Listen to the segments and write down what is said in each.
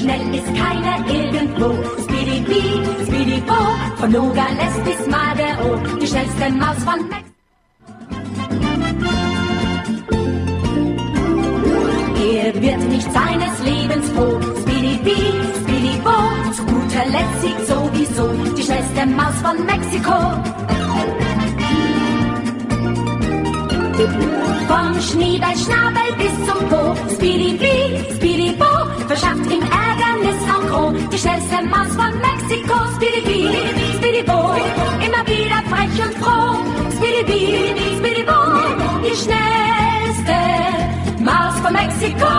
schnell ist keiner irgendwo. Speedy Bee, Speedy Bo, von Nogales bis Madero, die schnellste Maus von Mexiko. Er wird nicht seines Lebens froh. Speedy Bee, Speedy Bo, zu guter Letzt siegt sowieso die schnellste Maus von Mexiko. Vom Schneeballschnabel bis zum Po, Speedy Bee, Speedy Bo, verschafft ihm schnellste Maus von Mexiko, Speedy Bee, Speedy Bo, immer wieder frech und froh. Speedy Bee, Speedy Bo, die schnellste Maus von Mexiko.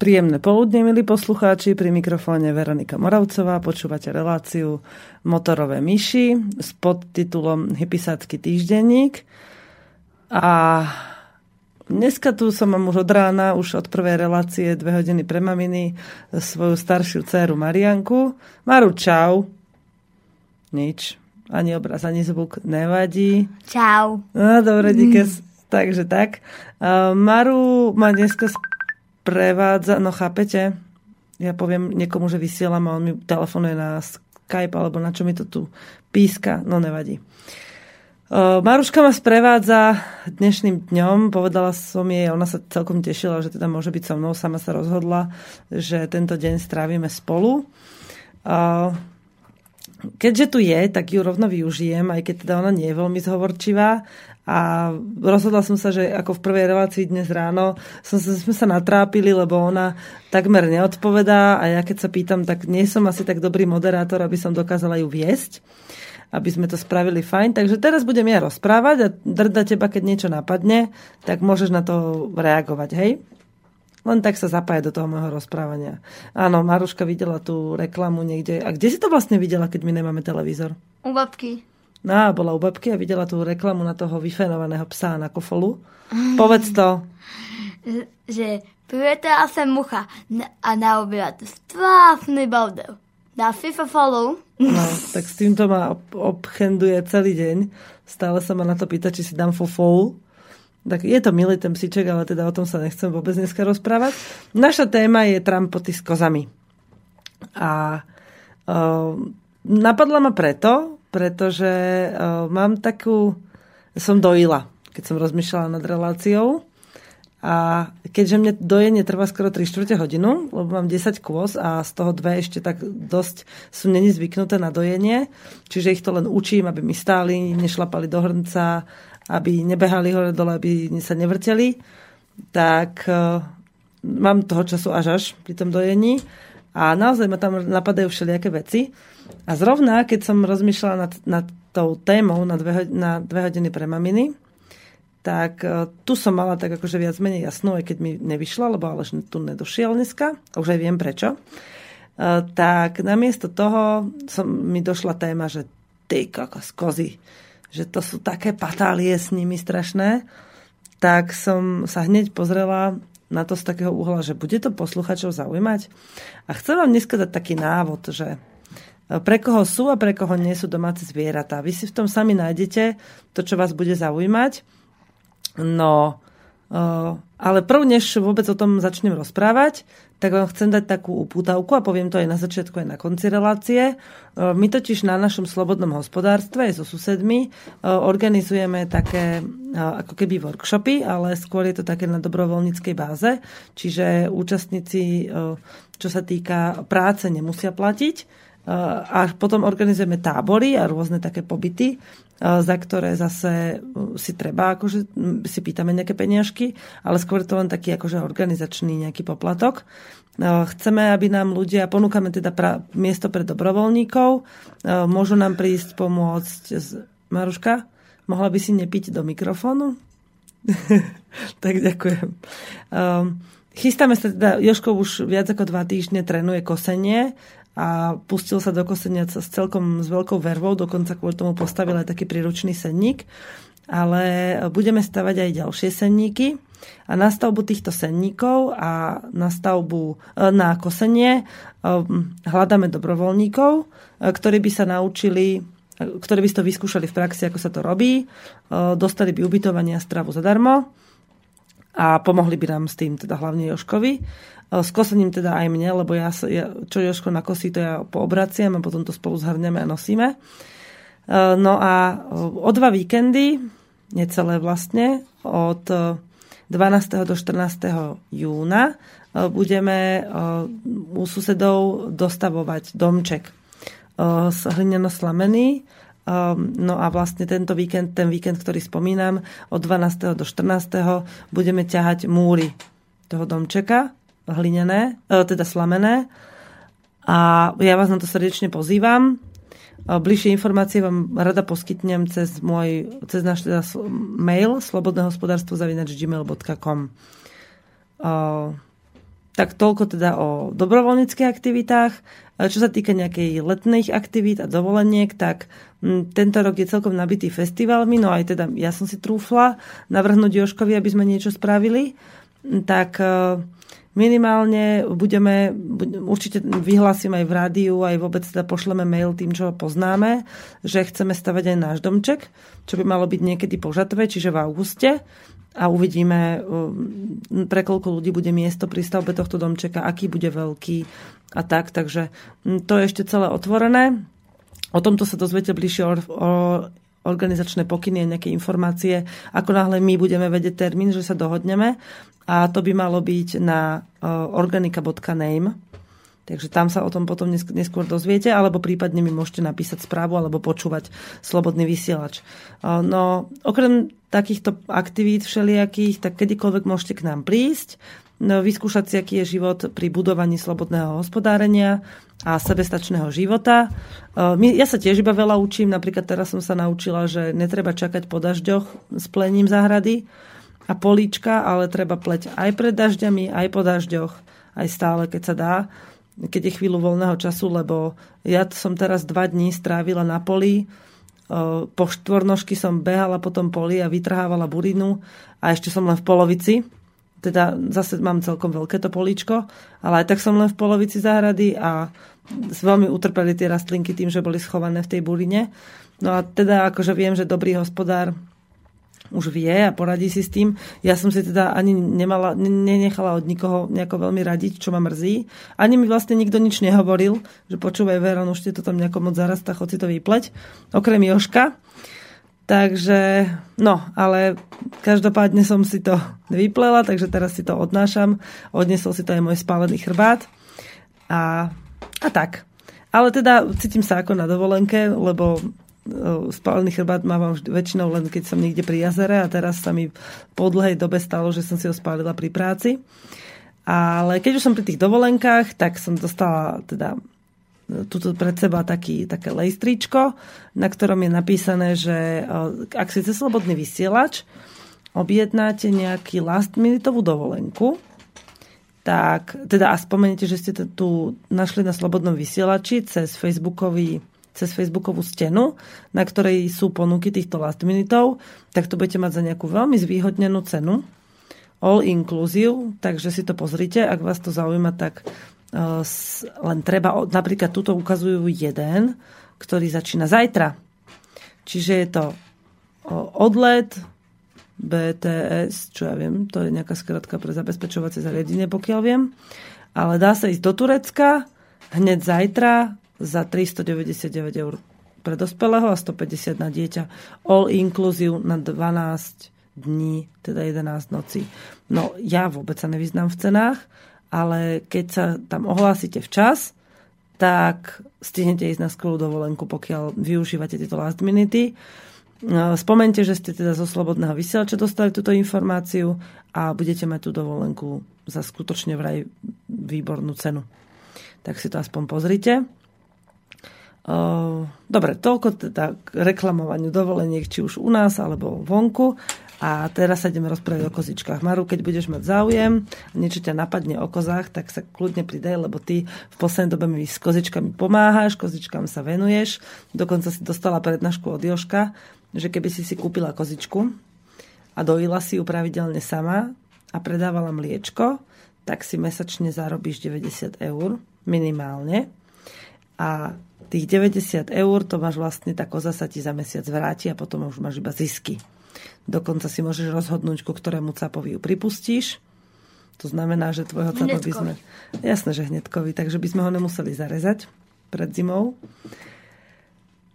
Príjemné poludne, milí poslucháči, pri mikrofóne Veronika Moravcová, počúvate reláciu Motorové myši s podtitulom Hypisácky týždenník. A dneska tu som mám už od rána, už od prvej relácie dve hodiny pre maminy, svoju staršiu dceru Marianku. Maru, čau. Nič, ani obraz, ani zvuk nevadí. Čau. No, dobre, díky. Takže tak. Uh, Maru ma dneska prevádza, no chápete, ja poviem niekomu, že vysielam a on mi telefonuje na Skype alebo na čo mi to tu píska, no nevadí. Maruška ma sprevádza dnešným dňom. Povedala som jej, ona sa celkom tešila, že teda môže byť so mnou. Sama sa rozhodla, že tento deň strávime spolu. Keďže tu je, tak ju rovno využijem, aj keď teda ona nie je veľmi zhovorčivá a rozhodla som sa, že ako v prvej relácii dnes ráno som sme sa natrápili, lebo ona takmer neodpovedá a ja keď sa pýtam, tak nie som asi tak dobrý moderátor, aby som dokázala ju viesť aby sme to spravili fajn. Takže teraz budem ja rozprávať a drda teba, keď niečo napadne, tak môžeš na to reagovať, hej? Len tak sa zapája do toho môjho rozprávania. Áno, Maruška videla tú reklamu niekde. A kde si to vlastne videla, keď my nemáme televízor? U babky. No, bola u babky a videla tú reklamu na toho vyfenovaného psa na kofolu. Povedz to. Že priletela sem mucha a naobila to strafný bordel. Dá FIFA follow. No, tak s týmto ma ob- obchenduje celý deň. Stále sa ma na to pýta, či si dám fofou. Tak je to milý ten psíček, ale teda o tom sa nechcem vôbec dneska rozprávať. Naša téma je trampoty s kozami. A uh, napadla ma preto, pretože uh, mám takú... Som dojila, keď som rozmýšľala nad reláciou. A keďže mne dojenie trvá skoro 3 čtvrte hodinu, lebo mám 10 kôz a z toho dve ešte tak dosť sú není zvyknuté na dojenie, čiže ich to len učím, aby mi stáli, nešlapali do hrnca, aby nebehali hore dole, aby sa nevrteli, tak uh, mám toho času až až pri tom dojení a naozaj ma tam napadajú všelijaké veci. A zrovna, keď som rozmýšľala nad, nad tou témou na dve, na dve hodiny pre maminy, tak uh, tu som mala tak akože viac menej jasnú, aj keď mi nevyšla, lebo ale tu nedošiel dneska, už aj viem prečo. Uh, tak namiesto toho som, mi došla téma, že ty kokos, kozy, že to sú také patálie s nimi strašné, tak som sa hneď pozrela na to z takého uhla, že bude to posluchačov zaujímať. A chcem vám dneska dať taký návod, že pre koho sú a pre koho nie sú domáce zvieratá. Vy si v tom sami nájdete to, čo vás bude zaujímať. No, ale prv, než vôbec o tom začnem rozprávať, tak vám chcem dať takú upútavku a poviem to aj na začiatku, aj na konci relácie. My totiž na našom slobodnom hospodárstve aj so susedmi organizujeme také ako keby workshopy, ale skôr je to také na dobrovoľníckej báze, čiže účastníci, čo sa týka práce, nemusia platiť a potom organizujeme tábory a rôzne také pobyty, za ktoré zase si treba, akože si pýtame nejaké peniažky, ale skôr to len taký akože organizačný nejaký poplatok. Chceme, aby nám ľudia, ponúkame teda pra, miesto pre dobrovoľníkov, môžu nám prísť pomôcť. Z... Maruška, mohla by si nepiť do mikrofónu? tak ďakujem. Chystáme sa teda, Joško už viac ako dva týždne trénuje kosenie a pustil sa do kosenia s celkom s veľkou vervou, dokonca kvôli tomu postavil aj taký príručný senník. Ale budeme stavať aj ďalšie senníky a na stavbu týchto senníkov a na stavbu e, na kosenie e, hľadáme dobrovoľníkov, e, ktorí by sa naučili ktoré by ste to vyskúšali v praxi, ako sa to robí. Dostali by ubytovanie a stravu zadarmo a pomohli by nám s tým teda hlavne Joškovi. S kosením teda aj mne, lebo ja, ja čo Joško nakosí, to ja poobraciam a potom to spolu zhrneme a nosíme. No a o dva víkendy, necelé vlastne, od 12. do 14. júna budeme u susedov dostavovať domček z hlineno slamený. No a vlastne tento víkend, ten víkend, ktorý spomínam, od 12. do 14. budeme ťahať múry toho domčeka, hlinené, e, teda slamené. A ja vás na to srdečne pozývam. Bližšie informácie vám rada poskytnem cez môj, cez náš teda mail slobodnehospodárstvo zavinač gmail.com. Tak toľko teda o dobrovoľníckých aktivitách. Čo sa týka nejakej letných aktivít a dovoleniek, tak tento rok je celkom nabitý festivalmi, no aj teda ja som si trúfla navrhnúť Joškovi, aby sme niečo spravili. Tak e, minimálne budeme, určite vyhlásim aj v rádiu, aj vôbec teda pošleme mail tým, čo poznáme, že chceme stavať aj náš domček, čo by malo byť niekedy po čiže v auguste a uvidíme, um, pre koľko ľudí bude miesto pri stavbe tohto domčeka, aký bude veľký a tak. Takže mm, to je ešte celé otvorené. O tomto sa dozviete bližšie o, o organizačné pokyny a nejaké informácie, ako náhle my budeme vedieť termín, že sa dohodneme. A to by malo byť na organika.name, Takže tam sa o tom potom neskôr dozviete, alebo prípadne mi môžete napísať správu alebo počúvať slobodný vysielač. No, okrem takýchto aktivít všelijakých, tak kedykoľvek môžete k nám prísť, no, vyskúšať si, aký je život pri budovaní slobodného hospodárenia a sebestačného života. Ja sa tiež iba veľa učím, napríklad teraz som sa naučila, že netreba čakať po dažďoch s plením záhrady a políčka, ale treba pleť aj pred dažďami, aj po dažďoch, aj stále, keď sa dá keď je chvíľu voľného času, lebo ja som teraz dva dní strávila na poli, po štvornožky som behala po tom poli a vytrhávala burinu a ešte som len v polovici. Teda zase mám celkom veľké to políčko, ale aj tak som len v polovici záhrady a veľmi utrpeli tie rastlinky tým, že boli schované v tej burine. No a teda akože viem, že dobrý hospodár už vie a poradí si s tým. Ja som si teda ani nemala, nenechala od nikoho nejako veľmi radiť, čo ma mrzí. Ani mi vlastne nikto nič nehovoril, že počúvaj Veron, už ti to tam nejako moc zarastá, chod si to vypleť. Okrem Joška. Takže, no, ale každopádne som si to vyplela, takže teraz si to odnášam. Odnesol si to aj môj spálený chrbát. A, a tak. Ale teda cítim sa ako na dovolenke, lebo spálený chrbát mávam vždy, väčšinou len keď som niekde pri jazere a teraz sa mi po dlhej dobe stalo, že som si ho spálila pri práci. Ale keď už som pri tých dovolenkách, tak som dostala teda tuto pred seba taký, také lejstričko, na ktorom je napísané, že ak si cez slobodný vysielač objednáte nejaký last minutovú dovolenku, tak teda a spomenete, že ste tu našli na slobodnom vysielači cez facebookový cez Facebookovú stenu, na ktorej sú ponuky týchto last minutov, tak to budete mať za nejakú veľmi zvýhodnenú cenu. All inclusive, takže si to pozrite, ak vás to zaujíma, tak uh, len treba, napríklad tuto ukazujú jeden, ktorý začína zajtra. Čiže je to uh, odlet, BTS, čo ja viem, to je nejaká skratka pre zabezpečovacie zariadenie, pokiaľ viem. Ale dá sa ísť do Turecka hneď zajtra za 399 eur pre dospelého a 150 na dieťa. All inclusive na 12 dní, teda 11 nocí. No ja vôbec sa nevyznám v cenách, ale keď sa tam ohlásite včas, tak stihnete ísť na skvelú dovolenku, pokiaľ využívate tieto last minity. No, spomente, že ste teda zo Slobodného vysielača dostali túto informáciu a budete mať tú dovolenku za skutočne vraj výbornú cenu. Tak si to aspoň pozrite. Dobre, toľko teda k reklamovaniu dovoleniek, či už u nás, alebo vonku. A teraz sa ideme rozprávať o kozičkách. Maru, keď budeš mať záujem niečo ťa napadne o kozách, tak sa kľudne pridaj, lebo ty v poslednej dobe mi s kozičkami pomáhaš, kozičkám sa venuješ. Dokonca si dostala prednášku od Joška, že keby si si kúpila kozičku a dojila si ju pravidelne sama a predávala mliečko, tak si mesačne zarobíš 90 eur minimálne. A tých 90 eur, to máš vlastne, tá koza sa ti za mesiac vráti a potom už máš iba zisky. Dokonca si môžeš rozhodnúť, ku ktorému capovi ju pripustíš. To znamená, že tvojho capa by sme... Jasné, že hnedkový, takže by sme ho nemuseli zarezať pred zimou.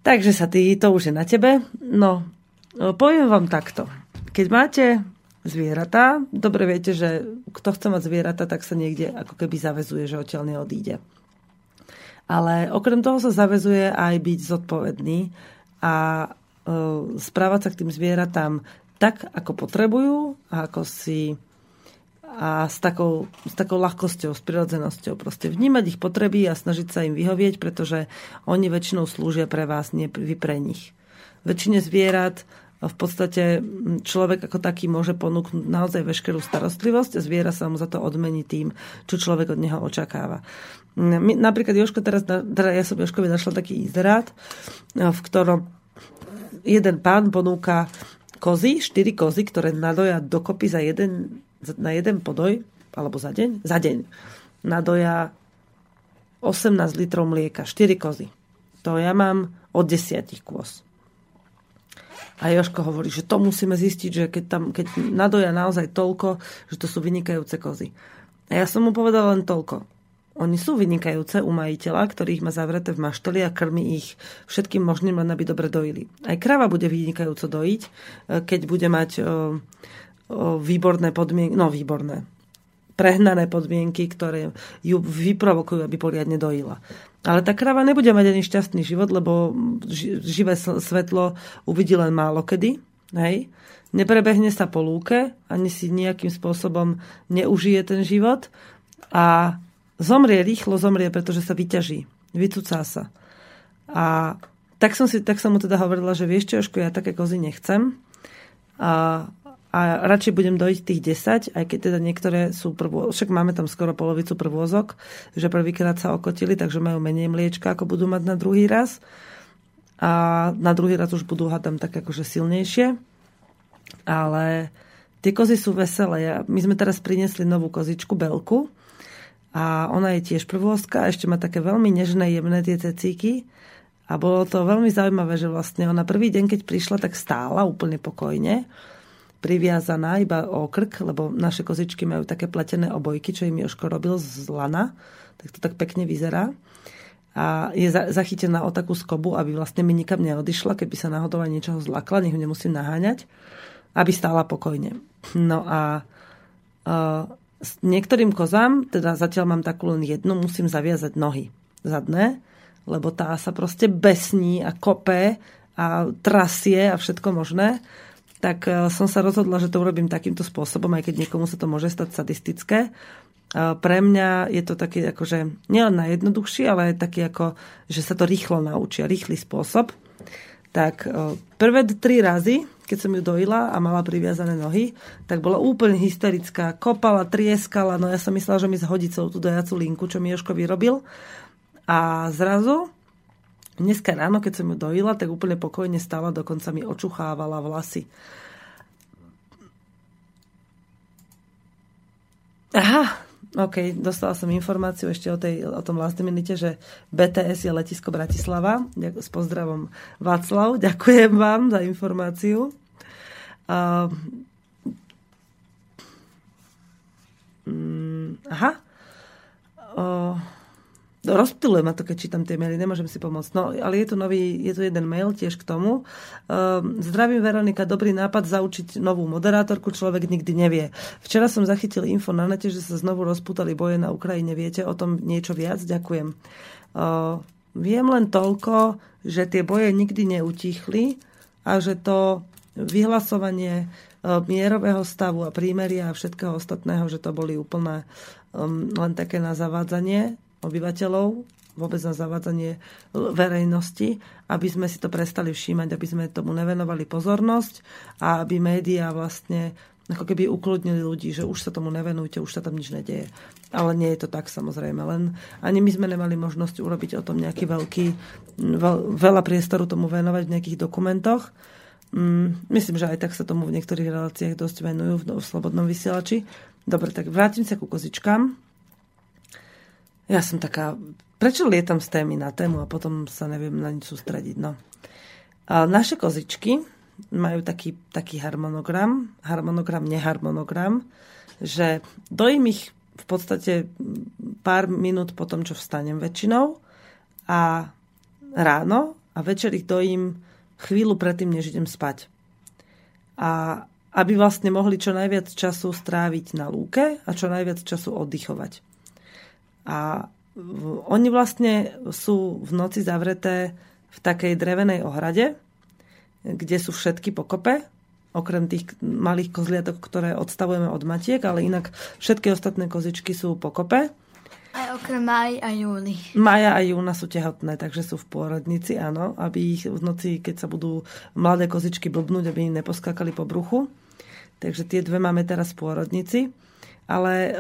Takže sa ty, to už je na tebe. No, poviem vám takto. Keď máte zvieratá, dobre viete, že kto chce mať zvieratá, tak sa niekde ako keby zavezuje, že odtiaľ neodíde. Ale okrem toho sa zavezuje aj byť zodpovedný a e, správať sa k tým zvieratám tak, ako potrebujú a ako si a s takou, s takou ľahkosťou, s prirodzenosťou. Proste vnímať ich potreby a snažiť sa im vyhovieť, pretože oni väčšinou slúžia pre vás, nie vy pre nich. Väčšine zvierat v podstate človek ako taký môže ponúknuť naozaj veškerú starostlivosť a zviera sa mu za to odmení tým, čo človek od neho očakáva. My, napríklad Joško teraz, teda ja som Joškovi našla taký izerát, v ktorom jeden pán ponúka kozy, štyri kozy, ktoré nadoja dokopy za jeden na jeden podoj, alebo za deň, za deň, nadoja 18 litrov mlieka, 4 kozy. To ja mám od 10 kôz. A Joško hovorí, že to musíme zistiť, že keď, tam, keď nadoja naozaj toľko, že to sú vynikajúce kozy. A ja som mu povedal len toľko. Oni sú vynikajúce u majiteľa, ktorý ich má zavreté v mašteli a krmi ich všetkým možným, len aby dobre dojili. Aj krava bude vynikajúco dojiť, keď bude mať výborné podmienky, no výborné, prehnané podmienky, ktoré ju vyprovokujú, aby poriadne dojila. Ale tá krava nebude mať ani šťastný život, lebo živé svetlo uvidí len málo kedy. Hej? Neprebehne sa po lúke, ani si nejakým spôsobom neužije ten život a zomrie rýchlo, zomrie, pretože sa vyťaží, vycúcá sa. A tak som, si, tak som mu teda hovorila, že vieš čo, ja také kozy nechcem. A a radšej budem dojiť tých 10, aj keď teda niektoré sú prvô, však máme tam skoro polovicu prvôzok, že prvýkrát sa okotili, takže majú menej mliečka, ako budú mať na druhý raz. A na druhý raz už budú hádam tak akože silnejšie. Ale tie kozy sú veselé. My sme teraz priniesli novú kozičku, Belku. A ona je tiež prvôzka a ešte má také veľmi nežné, jemné tie cecíky. A bolo to veľmi zaujímavé, že vlastne ona prvý deň, keď prišla, tak stála úplne pokojne priviazaná iba o krk, lebo naše kozičky majú také pletené obojky, čo im Joško robil z lana, tak to tak pekne vyzerá. A je zachytená o takú skobu, aby vlastne mi nikam neodišla, keby sa náhodou aj niečoho zlakla, nech ho nemusím naháňať, aby stála pokojne. No a uh, s niektorým kozám, teda zatiaľ mám takú len jednu, musím zaviazať nohy zadné, lebo tá sa proste besní a kope a trasie a všetko možné tak e, som sa rozhodla, že to urobím takýmto spôsobom, aj keď niekomu sa to môže stať sadistické. E, pre mňa je to taký akože nielen najjednoduchší, ale aj taký ako, že sa to rýchlo naučia, rýchly spôsob. Tak e, prvé tri razy, keď som ju dojila a mala priviazané nohy, tak bola úplne hysterická. Kopala, trieskala, no ja som myslela, že mi zhodí celú tú dojacú linku, čo mi Joško vyrobil. A zrazu Dneska ráno, keď som ju dojila, tak úplne pokojne stála, dokonca mi očuchávala vlasy. Aha, OK, dostala som informáciu ešte o, tej, o tom last minute, že BTS je letisko Bratislava. S pozdravom Václav, ďakujem vám za informáciu. Um, aha. Uh, rozptiluje ma to, keď čítam tie maily, nemôžem si pomôcť. No, ale je tu nový, je tu jeden mail tiež k tomu. Um, zdravím Veronika, dobrý nápad zaučiť novú moderátorku, človek nikdy nevie. Včera som zachytil info na nete, že sa znovu rozputali boje na Ukrajine. Viete o tom niečo viac? Ďakujem. Uh, viem len toľko, že tie boje nikdy neutichli a že to vyhlasovanie mierového stavu a prímeria a všetkého ostatného, že to boli úplne um, len také na zavádzanie obyvateľov, vôbec na zavádzanie verejnosti, aby sme si to prestali všímať, aby sme tomu nevenovali pozornosť a aby médiá vlastne ako keby ukludnili ľudí, že už sa tomu nevenujte, už sa tam nič nedeje. Ale nie je to tak samozrejme. Len ani my sme nemali možnosť urobiť o tom nejaký veľký, veľ, veľa priestoru tomu venovať v nejakých dokumentoch. Mm, myslím, že aj tak sa tomu v niektorých reláciách dosť venujú v, v slobodnom vysielači. Dobre, tak vrátim sa ku kozičkám ja som taká prečo lietam z témy na tému a potom sa neviem na nič sústrediť. No. A naše kozičky majú taký, taký harmonogram, harmonogram, neharmonogram, že dojím ich v podstate pár minút po tom, čo vstanem väčšinou a ráno a večer ich dojím chvíľu predtým, než idem spať. A aby vlastne mohli čo najviac času stráviť na lúke a čo najviac času oddychovať. A oni vlastne sú v noci zavreté v takej drevenej ohrade, kde sú všetky pokope, okrem tých malých kozliatok, ktoré odstavujeme od matiek, ale inak všetky ostatné kozičky sú pokope. Aj okrem Maj a Júny. Maja a Júna sú tehotné, takže sú v pôrodnici, áno, aby ich v noci, keď sa budú mladé kozičky blbnúť, aby im neposkákali po bruchu. Takže tie dve máme teraz v pôrodnici. Ale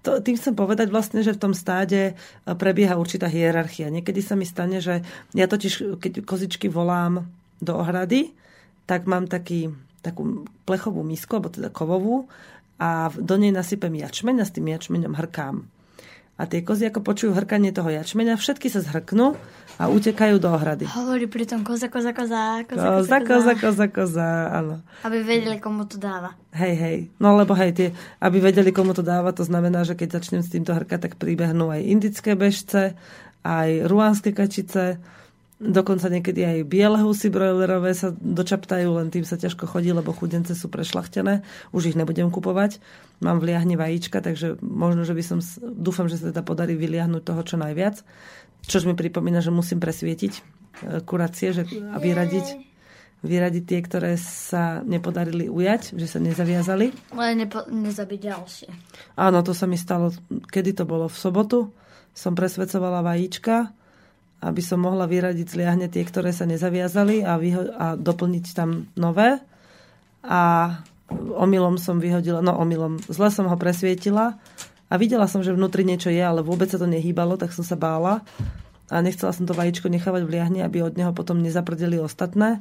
to, tým chcem povedať vlastne, že v tom stáde prebieha určitá hierarchia. Niekedy sa mi stane, že ja totiž, keď kozičky volám do ohrady, tak mám taký, takú plechovú misku, alebo teda kovovú, a do nej nasypem jačmeň a s tým jačmeňom hrkám. A tie kozy, ako počujú hrkanie toho jačmeňa, všetky sa zhrknú a utekajú do ohrady. Hovorí pri tom koza, koza, koza, koza, koza, koza, koza, koza, áno. Aby vedeli, komu to dáva. Hej, hej. No lebo hej, tie, aby vedeli, komu to dáva, to znamená, že keď začnem s týmto hrkať, tak príbehnú aj indické bežce, aj ruánske kačice, Dokonca niekedy aj biele husy brojlerové sa dočaptajú, len tým sa ťažko chodí, lebo chudence sú prešlachtené. Už ich nebudem kupovať. Mám v liahni vajíčka, takže možno, že by som... Dúfam, že sa teda podarí vyliahnuť toho čo najviac. Čož mi pripomína, že musím presvietiť e, kuracie že, a vyradiť vyradiť tie, ktoré sa nepodarili ujať, že sa nezaviazali. Ale nepo, nezabiť ďalšie. Áno, to sa mi stalo, kedy to bolo? V sobotu som presvedcovala vajíčka aby som mohla vyradiť z liahne tie, ktoré sa nezaviazali a, vyho- a doplniť tam nové. A omylom som vyhodila, no omylom, zle som ho presvietila a videla som, že vnútri niečo je, ale vôbec sa to nehýbalo, tak som sa bála a nechcela som to vajíčko nechávať v liahni, aby od neho potom nezaprdeli ostatné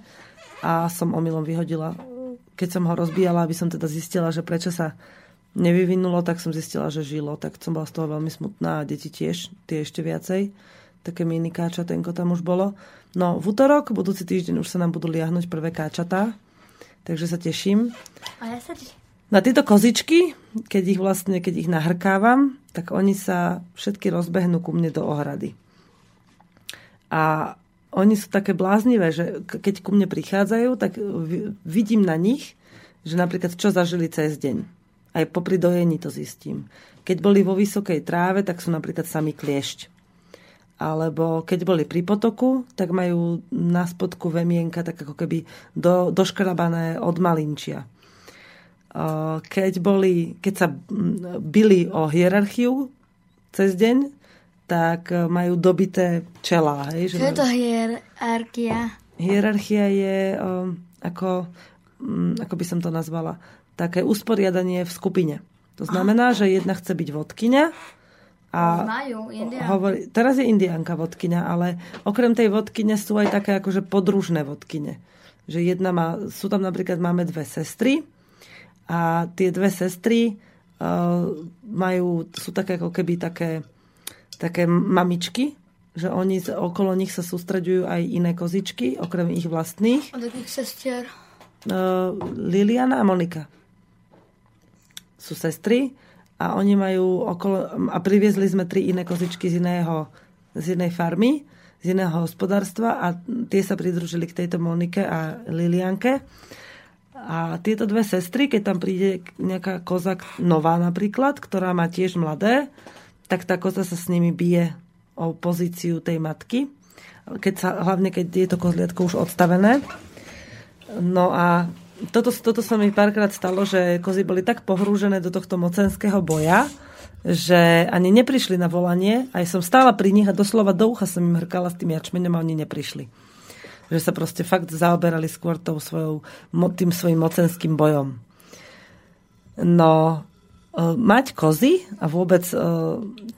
a som omylom vyhodila. Keď som ho rozbíjala, aby som teda zistila, že prečo sa nevyvinulo, tak som zistila, že žilo, tak som bola z toho veľmi smutná a deti tiež, tie ešte viacej také mini káčatenko tam už bolo. No v útorok, budúci týždeň už sa nám budú liahnuť prvé káčatá, takže sa teším. A ja sa teším. Na tieto kozičky, keď ich vlastne, keď ich nahrkávam, tak oni sa všetky rozbehnú ku mne do ohrady. A oni sú také bláznivé, že keď ku mne prichádzajú, tak vidím na nich, že napríklad čo zažili cez deň. Aj popri dojení to zistím. Keď boli vo vysokej tráve, tak sú napríklad sami kliešť alebo keď boli pri potoku, tak majú na spodku vemienka tak ako keby do, doškrabané od malinčia. Keď, boli, keď sa byli o hierarchiu cez deň, tak majú dobité čelá. Hej, že Čo je to hierarchia? Hierarchia je ako, ako by som to nazvala, také usporiadanie v skupine. To znamená, že jedna chce byť vodkynia, a majú, hovorí, teraz je indianka vodkyňa, ale okrem tej vodkyne sú aj také akože podružné vodkyne. Že jedna má, sú tam napríklad, máme dve sestry a tie dve sestry uh, majú, sú také ako keby také, také mamičky, že oni okolo nich sa sústreďujú aj iné kozičky, okrem ich vlastných. Od akých sestier? Uh, Liliana a Monika. Sú sestry a oni majú okolo, a priviezli sme tri iné kozičky z iného, z inej farmy, z iného hospodárstva a tie sa pridružili k tejto Monike a Lilianke. A tieto dve sestry, keď tam príde nejaká koza nová napríklad, ktorá má tiež mladé, tak tá koza sa s nimi bije o pozíciu tej matky. Keď sa, hlavne keď je to kozliatko už odstavené. No a toto, toto sa mi párkrát stalo, že kozy boli tak pohrúžené do tohto mocenského boja, že ani neprišli na volanie. Aj som stála pri nich a doslova do ucha som im hrkala s tým jačmeňom a oni neprišli. Že sa proste fakt zaoberali skôr tou svojou, tým svojim mocenským bojom. No, e, mať kozy a vôbec e,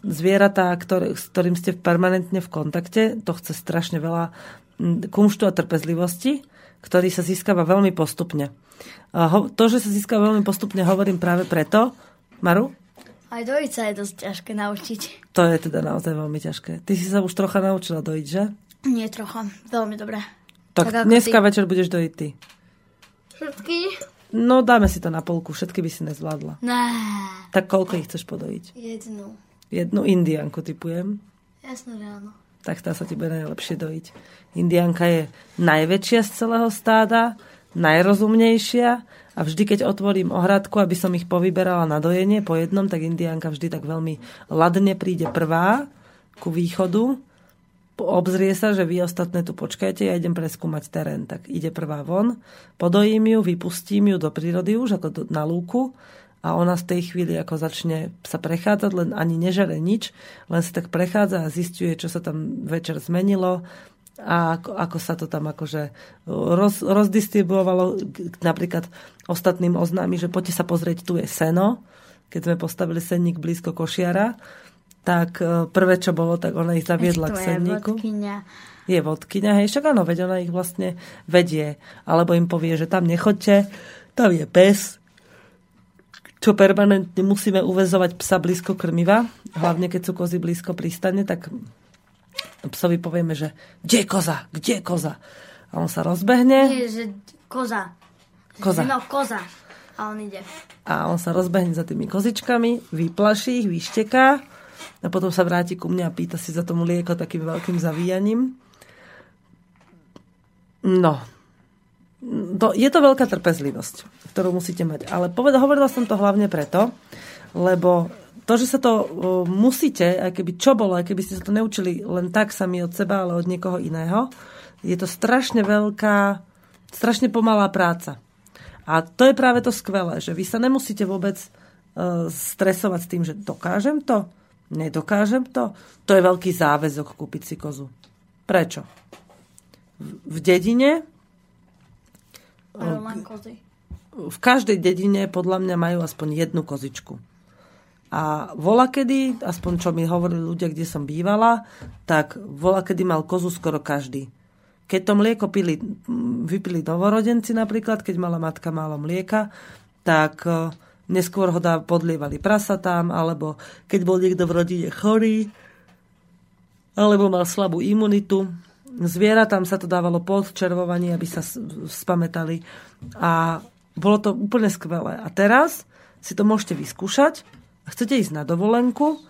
zvieratá, ktorý, s ktorým ste permanentne v kontakte, to chce strašne veľa kumštu a trpezlivosti ktorý sa získava veľmi postupne. To, že sa získava veľmi postupne, hovorím práve preto, Maru? Aj dojiť sa je dosť ťažké naučiť. To je teda naozaj veľmi ťažké. Ty si sa už trocha naučila dojiť, že? Nie trocha, veľmi dobre. Tak, Tak dneska ty. večer budeš dojiť ty. Všetky? No dáme si to na polku, všetky by si nezvládla. Ne. Tak koľko ich chceš podojiť? Jednu. Jednu indianku typujem. Jasno, že áno. Tak tá sa ti bude najlepšie dojiť. Indianka je najväčšia z celého stáda, najrozumnejšia a vždy, keď otvorím ohradku, aby som ich povyberala na dojenie po jednom, tak Indianka vždy tak veľmi ladne príde prvá ku východu, obzrie sa, že vy ostatné tu počkajte, ja idem preskúmať terén. Tak ide prvá von, podojím ju, vypustím ju do prírody už, ako do, na lúku a ona z tej chvíli ako začne sa prechádzať, len ani nežere nič, len sa tak prechádza a zistuje, čo sa tam večer zmenilo a ako, ako sa to tam akože roz, rozdistribuovalo. Napríklad ostatným oznámi, že poďte sa pozrieť, tu je seno, keď sme postavili senník blízko košiara, tak e, prvé, čo bolo, tak ona ich zaviedla k to je senníku vodkyňa. je vodkyňa, hej, však áno, veď ona ich vlastne vedie. Alebo im povie, že tam nechoďte, tam je pes, čo permanentne musíme uväzovať psa blízko krmiva, hlavne keď sú kozy blízko pristane, tak psovi povieme, že kde je koza, kde je koza. A on sa rozbehne Nie, že koza. Koza. No, koza. A on ide. a on sa rozbehne za tými kozičkami, vyplaší ich, vyšteká a potom sa vráti ku mne a pýta si za to mlieko takým veľkým zavíjaním. No, to, je to veľká trpezlivosť, ktorú musíte mať. Ale poved, hovorila som to hlavne preto, lebo to, že sa to uh, musíte, aj keby čo bolo, aj keby ste sa to neučili len tak sami od seba, ale od niekoho iného, je to strašne veľká, strašne pomalá práca. A to je práve to skvelé, že vy sa nemusíte vôbec uh, stresovať s tým, že dokážem to, nedokážem to. To je veľký záväzok kúpiť si kozu. Prečo? V, v dedine Majú len kozy. v každej dedine podľa mňa majú aspoň jednu kozičku. A vola kedy, aspoň čo mi hovorili ľudia, kde som bývala, tak vola kedy mal kozu skoro každý. Keď to mlieko pili, m, vypili novorodenci napríklad, keď mala matka málo mlieka, tak e, neskôr ho dá, podlievali prasatám, alebo keď bol niekto v rodine chorý, alebo mal slabú imunitu. Zvieratám sa to dávalo po odčervovaní, aby sa s- spamätali. A bolo to úplne skvelé. A teraz si to môžete vyskúšať. A chcete ísť na dovolenku,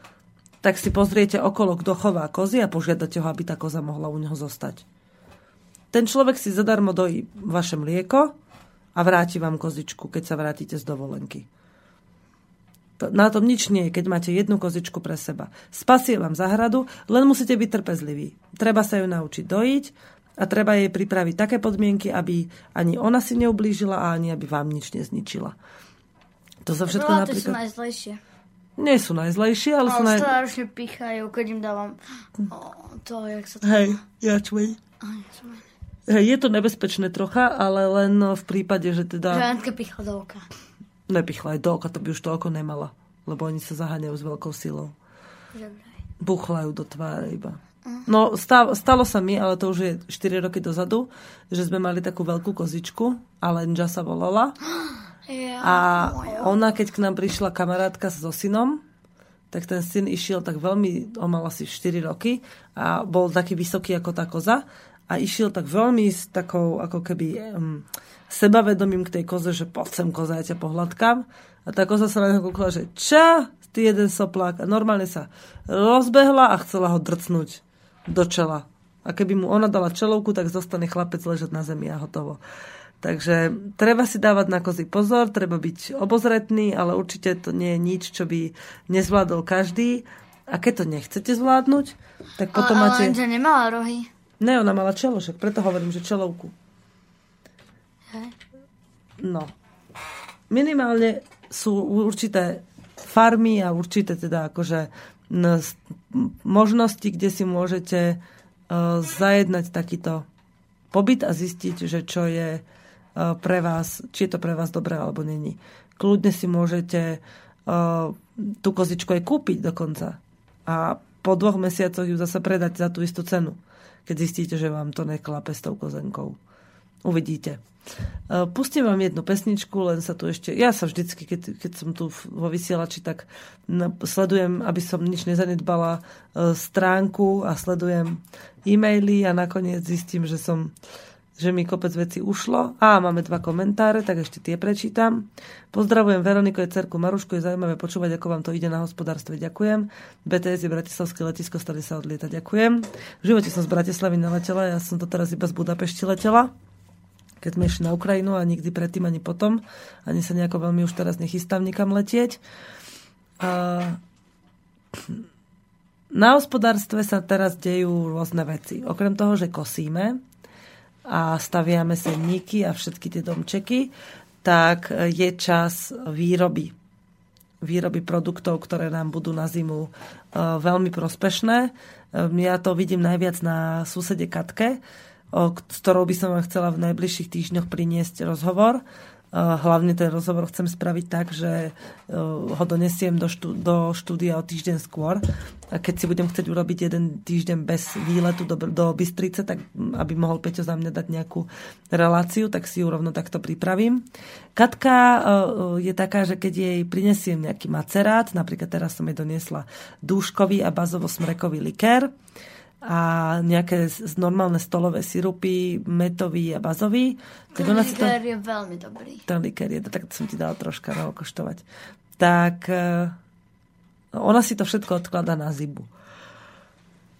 tak si pozriete okolo, kto chová kozy a požiadate ho, aby tá koza mohla u neho zostať. Ten človek si zadarmo dojí vaše mlieko a vráti vám kozičku, keď sa vrátite z dovolenky. Na tom nič nie je, keď máte jednu kozičku pre seba. Spasie vám zahradu, len musíte byť trpezliví. Treba sa ju naučiť dojiť a treba jej pripraviť také podmienky, aby ani ona si neublížila a ani aby vám nič nezničila. To sa všetko Roláty sú napríklad... najzlejšie. Nie sú najzlejšie, ale sú Ale naj... strašne pichajú, keď im dávam o, to, jak sa to... Hej, ja čuj. Aj, som aj- Hej, je to nebezpečné trocha, ale len v prípade, že Že teda Jantka pichla do oka. Nepichla aj do oka, to by už to oko nemala. Lebo oni sa zaháňajú s veľkou silou. Vraj. buchlajú do tváre iba. No, stav, stalo sa mi, ale to už je 4 roky dozadu, že sme mali takú veľkú kozičku, Alenža sa volala. A ona, keď k nám prišla kamarátka so synom, tak ten syn išiel tak veľmi, on mal asi 4 roky a bol taký vysoký ako tá koza a išiel tak veľmi s takou ako keby um, sebavedomím k tej koze, že poď sem koza, ja ťa pohľadkám. A tá koza sa na neho kúkla, že čo, ty jeden soplák. A normálne sa rozbehla a chcela ho drcnúť do čela. A keby mu ona dala čelovku, tak zostane chlapec ležať na zemi a hotovo. Takže treba si dávať na kozy pozor, treba byť obozretný, ale určite to nie je nič, čo by nezvládol každý. A keď to nechcete zvládnuť, tak potom ale, máte... ale nemala rohy. Ne, ona mala čelo, však preto hovorím, že čelovku. No. Minimálne sú určité farmy a určité teda akože možnosti, kde si môžete uh, zajednať takýto pobyt a zistiť, že čo je uh, pre vás, či je to pre vás dobré alebo není. Kľudne si môžete uh, tú kozičku aj kúpiť dokonca a po dvoch mesiacoch ju zase predať za tú istú cenu, keď zistíte, že vám to neklape s tou kozenkou. Uvidíte. E, pustím vám jednu pesničku, len sa tu ešte... Ja sa vždycky, keď, keď som tu vo vysielači, tak sledujem, aby som nič nezanedbala e, stránku a sledujem e-maily a nakoniec zistím, že som že mi kopec veci ušlo. A máme dva komentáre, tak ešte tie prečítam. Pozdravujem Veroniku a cerku Marušku, je zaujímavé počúvať, ako vám to ide na hospodárstve. Ďakujem. BTS je Bratislavské letisko, stali sa odlietať. Ďakujem. V živote som z Bratislavy naletela, ja som to teraz iba z Budapešti letela keď sme išli na Ukrajinu a nikdy predtým ani potom. Ani sa nejako veľmi už teraz nechystám nikam letieť. A na hospodárstve sa teraz dejú rôzne veci. Okrem toho, že kosíme, a staviame semníky a všetky tie domčeky, tak je čas výroby. Výroby produktov, ktoré nám budú na zimu e, veľmi prospešné. E, ja to vidím najviac na susede Katke, s ktorou by som vám chcela v najbližších týždňoch priniesť rozhovor Hlavne ten rozhovor chcem spraviť tak, že e, ho donesiem do, štú, do štúdia o týždeň skôr. A keď si budem chcieť urobiť jeden týždeň bez výletu do, do Bystrice, tak aby mohol Peťo za mňa dať nejakú reláciu, tak si ju rovno takto pripravím. Katka e, je taká, že keď jej prinesiem nejaký macerát, napríklad teraz som jej doniesla dúškový a bazovo-smrekový likér, a nejaké normálne stolové sirupy, metový a bazový. Ten ona likér to... je veľmi dobrý. Ten likér je, tak som ti dala troška na okoštovať. Tak e, ona si to všetko odklada na zibu.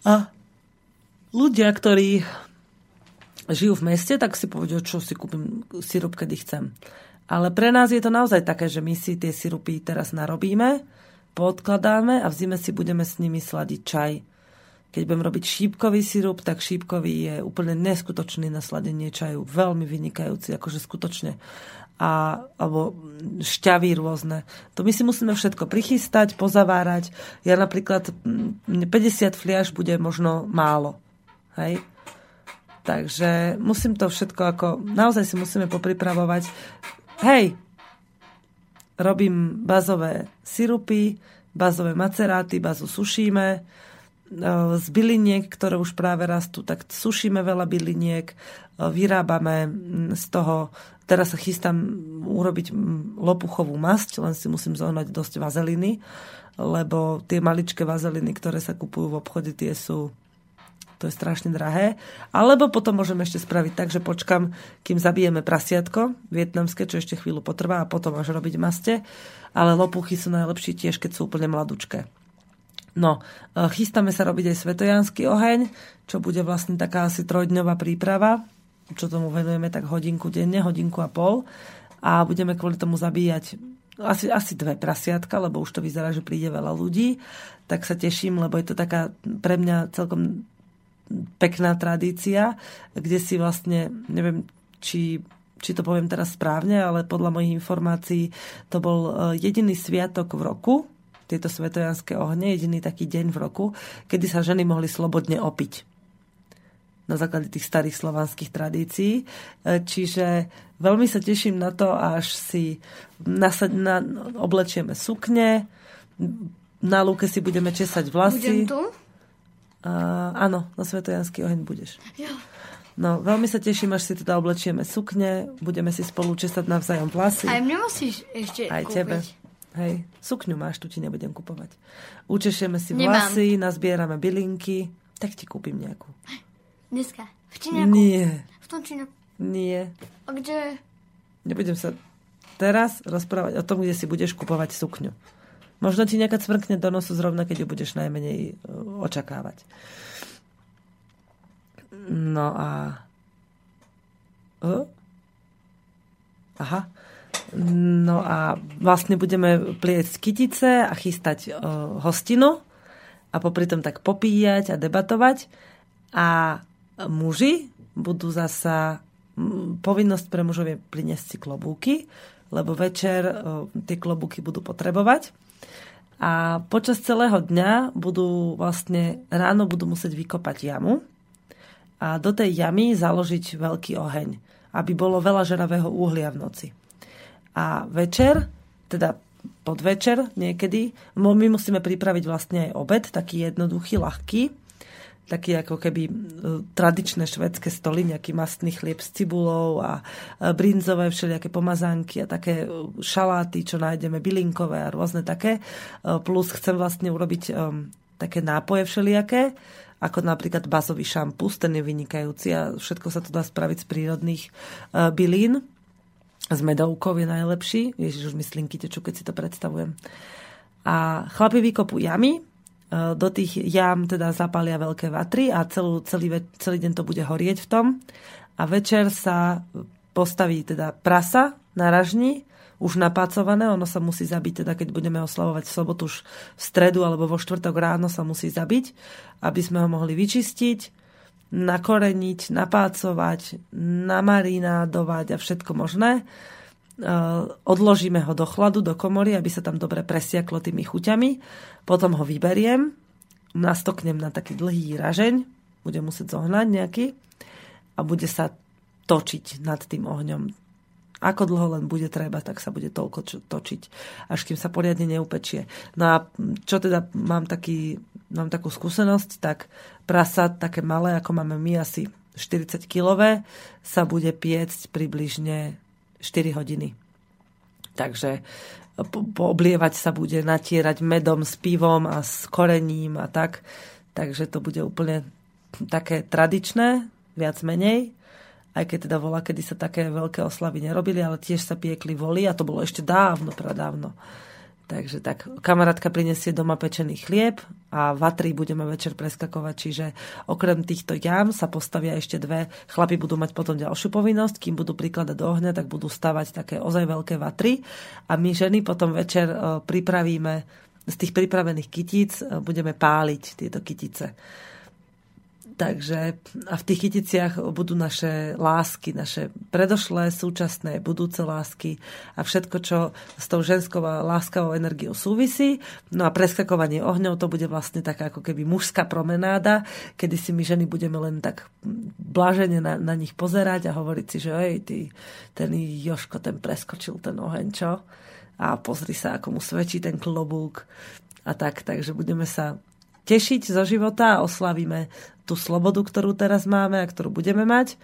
A ľudia, ktorí žijú v meste, tak si povedia, čo si kúpim sirup, kedy chcem. Ale pre nás je to naozaj také, že my si tie sirupy teraz narobíme, podkladáme a v zime si budeme s nimi sladiť čaj keď budem robiť šípkový sirup, tak šípkový je úplne neskutočný na sladenie čaju. Veľmi vynikajúci, akože skutočne. A, alebo šťavy rôzne. To my si musíme všetko prichystať, pozavárať. Ja napríklad 50 mm, fliaž bude možno málo. Hej? Takže musím to všetko ako... Naozaj si musíme popripravovať. Hej, robím bazové sirupy, bazové maceráty, bazu sušíme, z byliniek, ktoré už práve rastú, tak sušíme veľa byliniek, e, vyrábame z toho, teraz sa chystám urobiť lopuchovú masť, len si musím zohnať dosť vazeliny, lebo tie maličké vazeliny, ktoré sa kupujú v obchode, tie sú to je strašne drahé. Alebo potom môžeme ešte spraviť tak, že počkam, kým zabijeme prasiatko vietnamské, čo ešte chvíľu potrvá a potom až robiť maste. Ale lopuchy sú najlepšie tiež, keď sú úplne mladučké. No, e, chystáme sa robiť aj svetojanský oheň, čo bude vlastne taká asi trojdňová príprava, čo tomu venujeme tak hodinku denne, hodinku a pol. A budeme kvôli tomu zabíjať asi, asi dve prasiatka, lebo už to vyzerá, že príde veľa ľudí. Tak sa teším, lebo je to taká pre mňa celkom pekná tradícia, kde si vlastne, neviem, či či to poviem teraz správne, ale podľa mojich informácií to bol e, jediný sviatok v roku, tieto svetojanské ohne, jediný taký deň v roku, kedy sa ženy mohli slobodne opiť na základe tých starých slovanských tradícií. E, čiže veľmi sa teším na to, až si nasad, na, oblečieme sukne, na lúke si budeme česať vlasy. Budem tu? Uh, áno, na svetojanský oheň budeš. Jo. No, veľmi sa teším, až si teda oblečieme sukne, budeme si spolu česať navzájom vlasy. Aj mne musíš ešte Aj kúpiť. tebe. Hej, sukňu máš, tu ti nebudem kupovať. Učešeme si vlasy, Nemám. nazbierame bylinky, tak ti kúpim nejakú. Dneska? V Číňaku? Nie. V tom Číňaku? Nie. A kde? Nebudem sa teraz rozprávať o tom, kde si budeš kupovať sukňu. Možno ti nejaká cvrkne do nosu zrovna, keď ju budeš najmenej e, očakávať. No a... Uh? Aha. No a vlastne budeme pliecť kytice a chystať uh, hostinu a popri tom tak popíjať a debatovať. A muži budú zasa povinnosť pre mužov je priniesť si klobúky, lebo večer uh, tie klobúky budú potrebovať. A počas celého dňa budú vlastne ráno budú musieť vykopať jamu a do tej jamy založiť veľký oheň, aby bolo veľa žeravého uhlia v noci. A večer, teda podvečer niekedy, my musíme pripraviť vlastne aj obed, taký jednoduchý, ľahký. taký ako keby e, tradičné švedské stoly, nejaký mastný chlieb s cibulou a brinzové všelijaké pomazánky a také šaláty, čo nájdeme, bylinkové a rôzne také. Plus chcem vlastne urobiť také nápoje všelijaké, ako napríklad bazový šampus, ten je vynikajúci a všetko sa to dá spraviť z prírodných bylín. Z medovkov je najlepší. Ježiš, už mi slinky keď si to predstavujem. A chlapi vykopú jamy, e, do tých jam teda zapália veľké vatry a celú, celý, celý deň to bude horieť v tom. A večer sa postaví teda prasa na ražni, už napácované, ono sa musí zabiť, teda keď budeme oslavovať v sobotu už v stredu alebo vo štvrtok ráno sa musí zabiť, aby sme ho mohli vyčistiť, nakoreniť, napácovať, namarinádovať a všetko možné. Eh, odložíme ho do chladu, do komory, aby sa tam dobre presiaklo tými chuťami. Potom ho vyberiem, nastoknem na taký dlhý ražeň, bude musieť zohnať nejaký a bude sa točiť nad tým ohňom. Ako dlho len bude treba, tak sa bude toľko točiť, až kým sa poriadne neupečie. No a čo teda mám, taký, mám takú skúsenosť, tak prasa také malé, ako máme my, asi 40 kilové, sa bude piecť približne 4 hodiny. Takže pooblievať sa bude, natierať medom s pivom a s korením a tak. Takže to bude úplne také tradičné, viac menej. Aj keď teda volá, kedy sa také veľké oslavy nerobili, ale tiež sa piekli voli a to bolo ešte dávno, pradávno. Takže tak, kamarátka prinesie doma pečený chlieb a vatry budeme večer preskakovať, čiže okrem týchto jam sa postavia ešte dve. Chlapi budú mať potom ďalšiu povinnosť, kým budú prikladať do ohňa, tak budú stavať také ozaj veľké vatry a my ženy potom večer e, pripravíme z tých pripravených kytíc e, budeme páliť tieto kytice. Takže a v tých kyticiach budú naše lásky, naše predošlé, súčasné, budúce lásky a všetko, čo s tou ženskou a láskavou energiou súvisí. No a preskakovanie ohňov to bude vlastne taká ako keby mužská promenáda, kedy si my ženy budeme len tak blažene na, na nich pozerať a hovoriť si, že ej, ty, ten Joško, ten preskočil ten oheň, čo? A pozri sa, ako mu svedčí ten klobúk a tak, takže budeme sa tešiť zo života a oslavíme tú slobodu, ktorú teraz máme a ktorú budeme mať.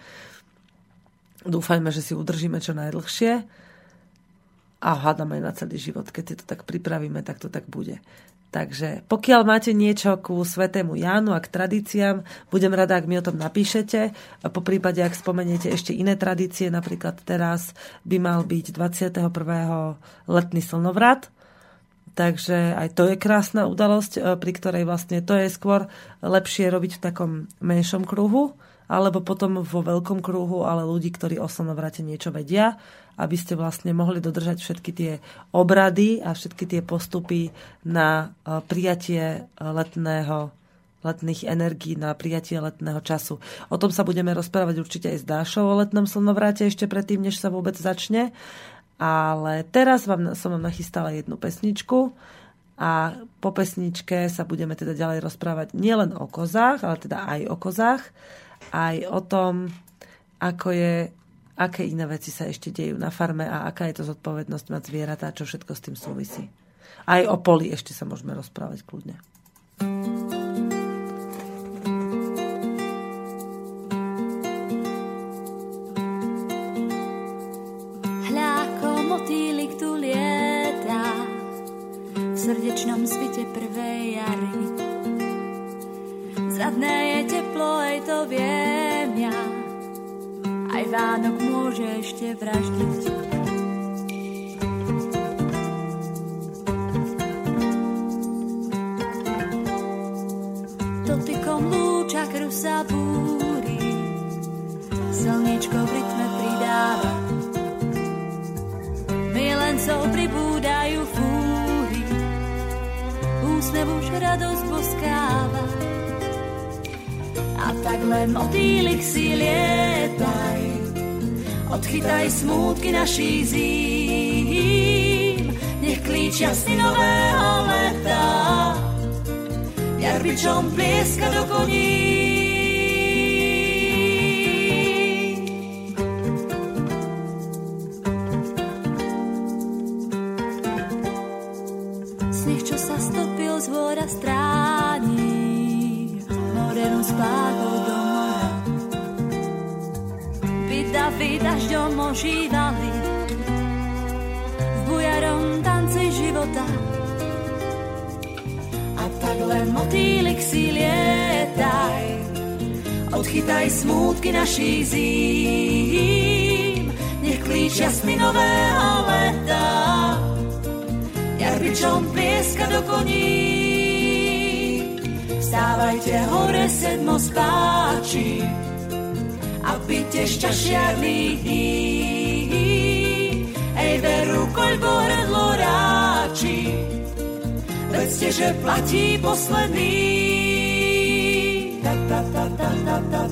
Dúfajme, že si udržíme čo najdlhšie a hádame aj na celý život. Keď si to tak pripravíme, tak to tak bude. Takže pokiaľ máte niečo ku svetému Jánu a k tradíciám, budem rada, ak mi o tom napíšete. A po prípade, ak spomeniete ešte iné tradície, napríklad teraz by mal byť 21. letný slnovrat, Takže aj to je krásna udalosť, e, pri ktorej vlastne to je skôr lepšie robiť v takom menšom kruhu, alebo potom vo veľkom kruhu, ale ľudí, ktorí o slnovrate niečo vedia, aby ste vlastne mohli dodržať všetky tie obrady a všetky tie postupy na e, prijatie e, letného letných energií na prijatie letného času. O tom sa budeme rozprávať určite aj s Dášou o letnom slnovráte ešte predtým, než sa vôbec začne. Ale teraz vám, som vám nachystala jednu pesničku a po pesničke sa budeme teda ďalej rozprávať nielen o kozách, ale teda aj o kozách, aj o tom, ako je, aké iné veci sa ešte dejú na farme a aká je to zodpovednosť mať zvieratá, čo všetko s tým súvisí. Aj o poli ešte sa môžeme rozprávať kľudne. thank you srdečnom svite prvej jary. Zadné je teplo, aj to viem ja, aj Vánok môže ešte vraždiť. Dotykom lúča krv sa búri, slniečko v radosť boskáva. A tak len motýlik si lietaj, odchytaj smútky našich zím, nech klíčia si nového leta, jar bičom plieska do koní. Smútky našich zím, nech klíčia sny nového leta, jarbičom plieska do koní. Vstávajte hore sedmo spáči, a byte šťašiarných dní. Ej, veru, koľko hrdlo ráči, vedzte, že platí posledný. Ta, ta, ta, ta, ta, ta, ta,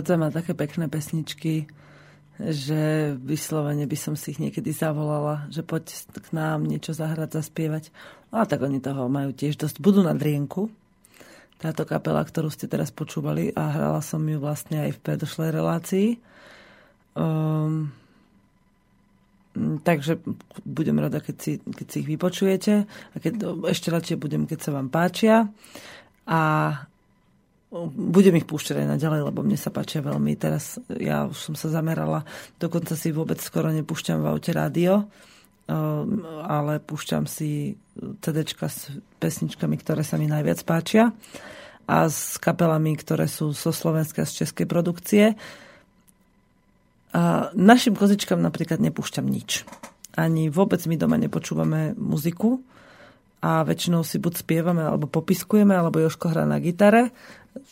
Hrdza má také pekné pesničky, že vyslovene by som si ich niekedy zavolala, že poď k nám niečo zahrať, zaspievať. No a tak oni toho majú tiež dosť. Budú na drienku, táto kapela, ktorú ste teraz počúvali a hrala som ju vlastne aj v predošlej relácii. Um, takže budem rada, keď si, keď si ich vypočujete a keď, ešte radšej budem, keď sa vám páčia. A budem ich púšťať aj naďalej, lebo mne sa páčia veľmi. Teraz ja už som sa zamerala, dokonca si vôbec skoro nepúšťam v aute rádio, um, ale púšťam si CDčka s pesničkami, ktoré sa mi najviac páčia a s kapelami, ktoré sú zo Slovenska, z českej produkcie. A našim kozičkám napríklad nepúšťam nič. Ani vôbec my doma nepočúvame muziku a väčšinou si buď spievame, alebo popiskujeme, alebo Joško hrá na gitare.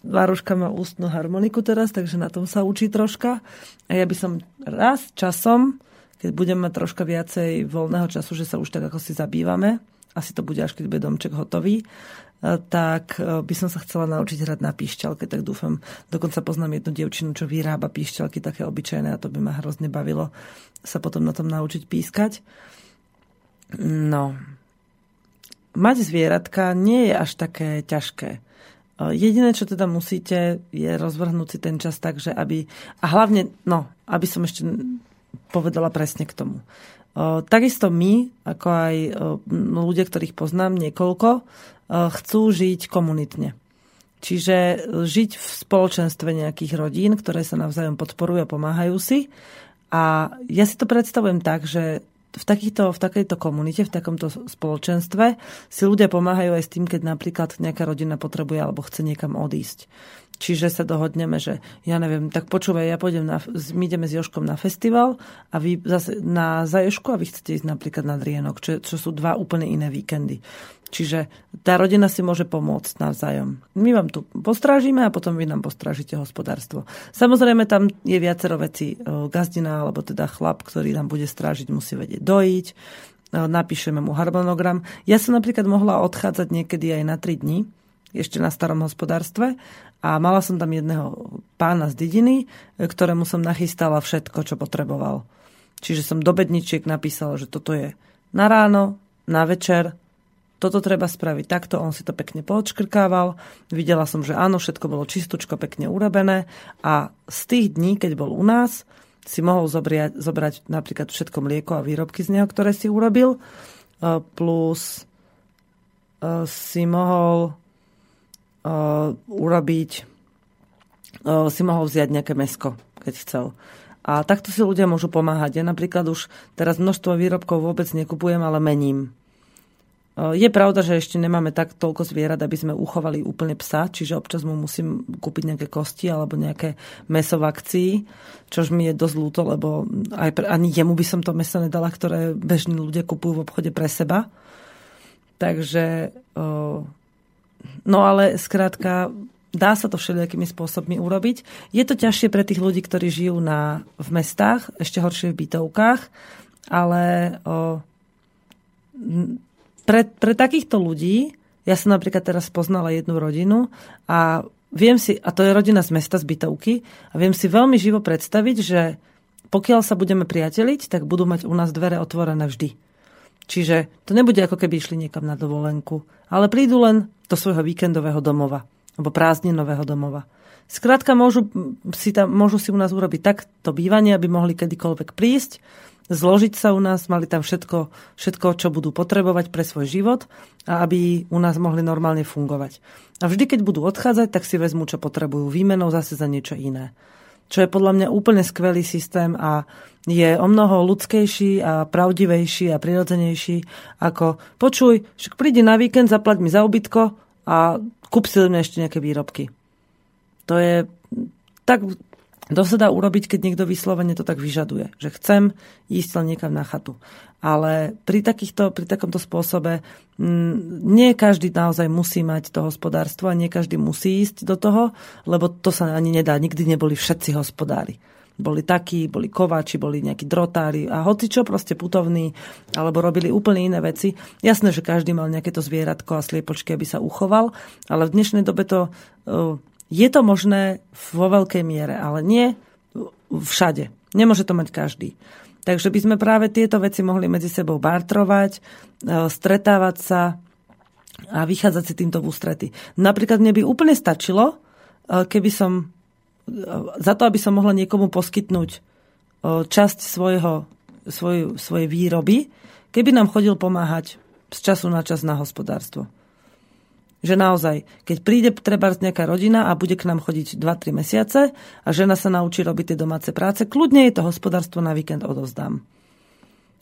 Váruška má ústnu harmoniku teraz, takže na tom sa učí troška. A ja by som raz časom, keď budem mať troška viacej voľného času, že sa už tak ako si zabývame, asi to bude až keď bude domček hotový, eh, tak eh, by som sa chcela naučiť hrať na píšťalke, tak dúfam. Dokonca poznám jednu dievčinu, čo vyrába píšťalky také obyčajné a to by ma hrozne bavilo sa potom na tom naučiť pískať. No, mať zvieratka nie je až také ťažké. E, jediné, čo teda musíte, je rozvrhnúť si ten čas tak, že aby... A hlavne, no, aby som ešte povedala presne k tomu. E, takisto my, ako aj e, ľudia, ktorých poznám niekoľko, chcú žiť komunitne. Čiže žiť v spoločenstve nejakých rodín, ktoré sa navzájom podporujú a pomáhajú si. A ja si to predstavujem tak, že v, takýto, v takejto komunite, v takomto spoločenstve si ľudia pomáhajú aj s tým, keď napríklad nejaká rodina potrebuje alebo chce niekam odísť. Čiže sa dohodneme, že ja neviem, tak počúvaj, ja pôjdem na, my ideme s Joškom na festival a vy zase na Zaješku a vy chcete ísť napríklad na Drienok, čo, čo sú dva úplne iné víkendy. Čiže tá rodina si môže pomôcť navzájom. My vám tu postrážime a potom vy nám postrážite hospodárstvo. Samozrejme, tam je viacero vecí. Gazdina, alebo teda chlap, ktorý nám bude strážiť, musí vedieť dojiť. Napíšeme mu harmonogram. Ja som napríklad mohla odchádzať niekedy aj na 3 dní, ešte na starom hospodárstve a mala som tam jedného pána z dediny, ktorému som nachystala všetko, čo potreboval. Čiže som do bedničiek napísala, že toto je na ráno, na večer, toto treba spraviť takto, on si to pekne poodškrkával, videla som, že áno, všetko bolo čistočko, pekne urobené a z tých dní, keď bol u nás, si mohol zobrať, zobrať napríklad všetko mlieko a výrobky z neho, ktoré si urobil, e, plus e, si mohol e, urobiť si mohol vziať nejaké mesko, keď chcel. A takto si ľudia môžu pomáhať. Ja napríklad už teraz množstvo výrobkov vôbec nekupujem, ale mením. Je pravda, že ešte nemáme tak toľko zvierat, aby sme uchovali úplne psa, čiže občas mu musím kúpiť nejaké kosti alebo nejaké meso v akcii, čož mi je dosť ľúto, lebo aj pre, ani jemu by som to meso nedala, ktoré bežní ľudia kupujú v obchode pre seba. Takže, no ale skrátka, dá sa to všelijakými spôsobmi urobiť. Je to ťažšie pre tých ľudí, ktorí žijú na, v mestách, ešte horšie v bytovkách, ale pre, pre takýchto ľudí, ja som napríklad teraz poznala jednu rodinu a viem si, a to je rodina z mesta, z bytovky, a viem si veľmi živo predstaviť, že pokiaľ sa budeme priateliť, tak budú mať u nás dvere otvorené vždy. Čiže to nebude ako keby išli niekam na dovolenku, ale prídu len do svojho víkendového domova alebo prázdninového domova. Skrátka, môžu si, tam, môžu si u nás urobiť tak to bývanie, aby mohli kedykoľvek prísť, zložiť sa u nás, mali tam všetko, všetko, čo budú potrebovať pre svoj život a aby u nás mohli normálne fungovať. A vždy, keď budú odchádzať, tak si vezmú, čo potrebujú výmenou zase za niečo iné. Čo je podľa mňa úplne skvelý systém a je o mnoho ľudskejší a pravdivejší a prirodzenejší ako počuj, však prídi na víkend, zaplať mi za ubytko a kúp si ešte nejaké výrobky. To je tak to sa dá urobiť, keď niekto vyslovene to tak vyžaduje, že chcem ísť len niekam na chatu. Ale pri, takýchto, pri takomto spôsobe m, mm, nie každý naozaj musí mať to hospodárstvo a nie každý musí ísť do toho, lebo to sa ani nedá. Nikdy neboli všetci hospodári. Boli takí, boli kováči, boli nejakí drotári a hoci čo proste putovní, alebo robili úplne iné veci. Jasné, že každý mal nejaké to zvieratko a sliepočky, aby sa uchoval, ale v dnešnej dobe to uh, je to možné vo veľkej miere, ale nie všade. Nemôže to mať každý. Takže by sme práve tieto veci mohli medzi sebou bartrovať, e, stretávať sa a vychádzať si týmto v ústrety. Napríklad mne by úplne stačilo, e, keby som e, za to, aby som mohla niekomu poskytnúť časť svojho, svoj, svojej výroby, keby nám chodil pomáhať z času na čas na hospodárstvo. Že naozaj, keď príde treba nejaká rodina a bude k nám chodiť 2-3 mesiace a žena sa naučí robiť tie domáce práce, kľudne jej to hospodárstvo na víkend odovzdám.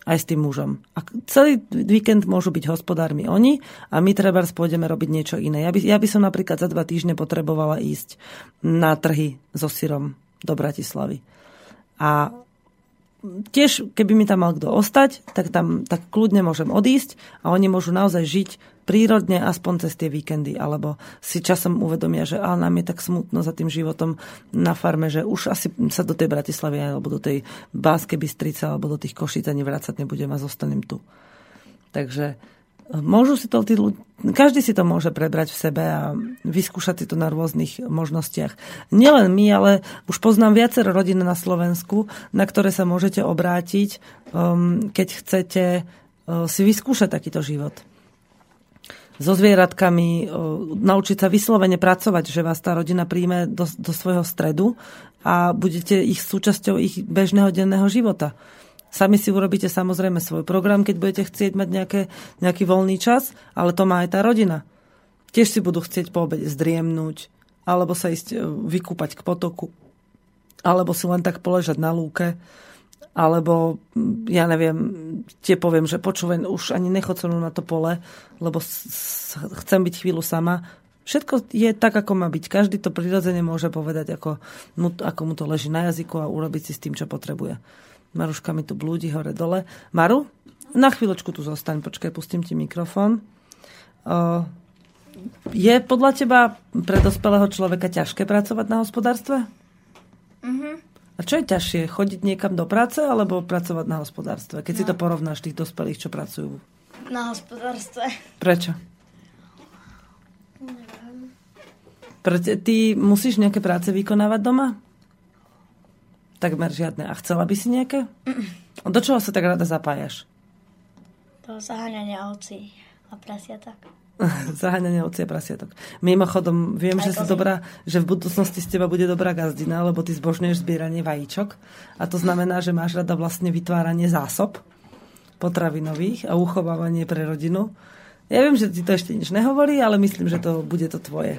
Aj s tým mužom. A celý víkend môžu byť hospodármi oni a my treba pôjdeme robiť niečo iné. Ja by, ja by som napríklad za dva týždne potrebovala ísť na trhy so syrom do Bratislavy. A tiež, keby mi tam mal kto ostať, tak tam tak kľudne môžem odísť a oni môžu naozaj žiť prírodne aspoň cez tie víkendy, alebo si časom uvedomia, že ale nám je tak smutno za tým životom na farme, že už asi sa do tej Bratislavy alebo do tej Báskej Bystrice alebo do tých Košíc ani vrácať nebudem a zostanem tu. Takže môžu si to tí ľudia, každý si to môže prebrať v sebe a vyskúšať si to na rôznych možnostiach. Nielen my, ale už poznám viacero rodín na Slovensku, na ktoré sa môžete obrátiť, um, keď chcete uh, si vyskúšať takýto život so zvieratkami, naučiť sa vyslovene pracovať, že vás tá rodina príjme do, do svojho stredu a budete ich súčasťou ich bežného denného života. Sami si urobíte samozrejme svoj program, keď budete chcieť mať nejaké, nejaký voľný čas, ale to má aj tá rodina. Tiež si budú chcieť po obede zdriemnúť, alebo sa ísť e, vykúpať k potoku, alebo si len tak poležať na lúke alebo ja neviem, tie poviem, že počúvaj, už ani nechod na to pole, lebo chcem byť chvíľu sama. Všetko je tak, ako má byť. Každý to prirodzene môže povedať, ako, mu, ako mu to leží na jazyku a urobiť si s tým, čo potrebuje. Maruška mi tu blúdi hore-dole. Maru, na chvíľočku tu zostaň, počkaj, pustím ti mikrofón. Uh, je podľa teba pre dospelého človeka ťažké pracovať na hospodárstve? Mhm. A čo je ťažšie? Chodiť niekam do práce alebo pracovať na hospodárstve? Keď no. si to porovnáš tých dospelých, čo pracujú. Na hospodárstve. Prečo? Prečo ty musíš nejaké práce vykonávať doma? Takmer žiadne. A chcela by si nejaké? Mm. Do čoho sa tak rada zapájaš? Do zaháňania ovcí a prasiatak. Zaháňanie ocia prasiatok. Mimochodom, viem, Aj že, si dobrá, že v budúcnosti z teba bude dobrá gazdina, lebo ty zbožňuješ zbieranie vajíčok. A to znamená, že máš rada vlastne vytváranie zásob potravinových a uchovávanie pre rodinu. Ja viem, že ti to ešte nič nehovorí, ale myslím, že to bude to tvoje.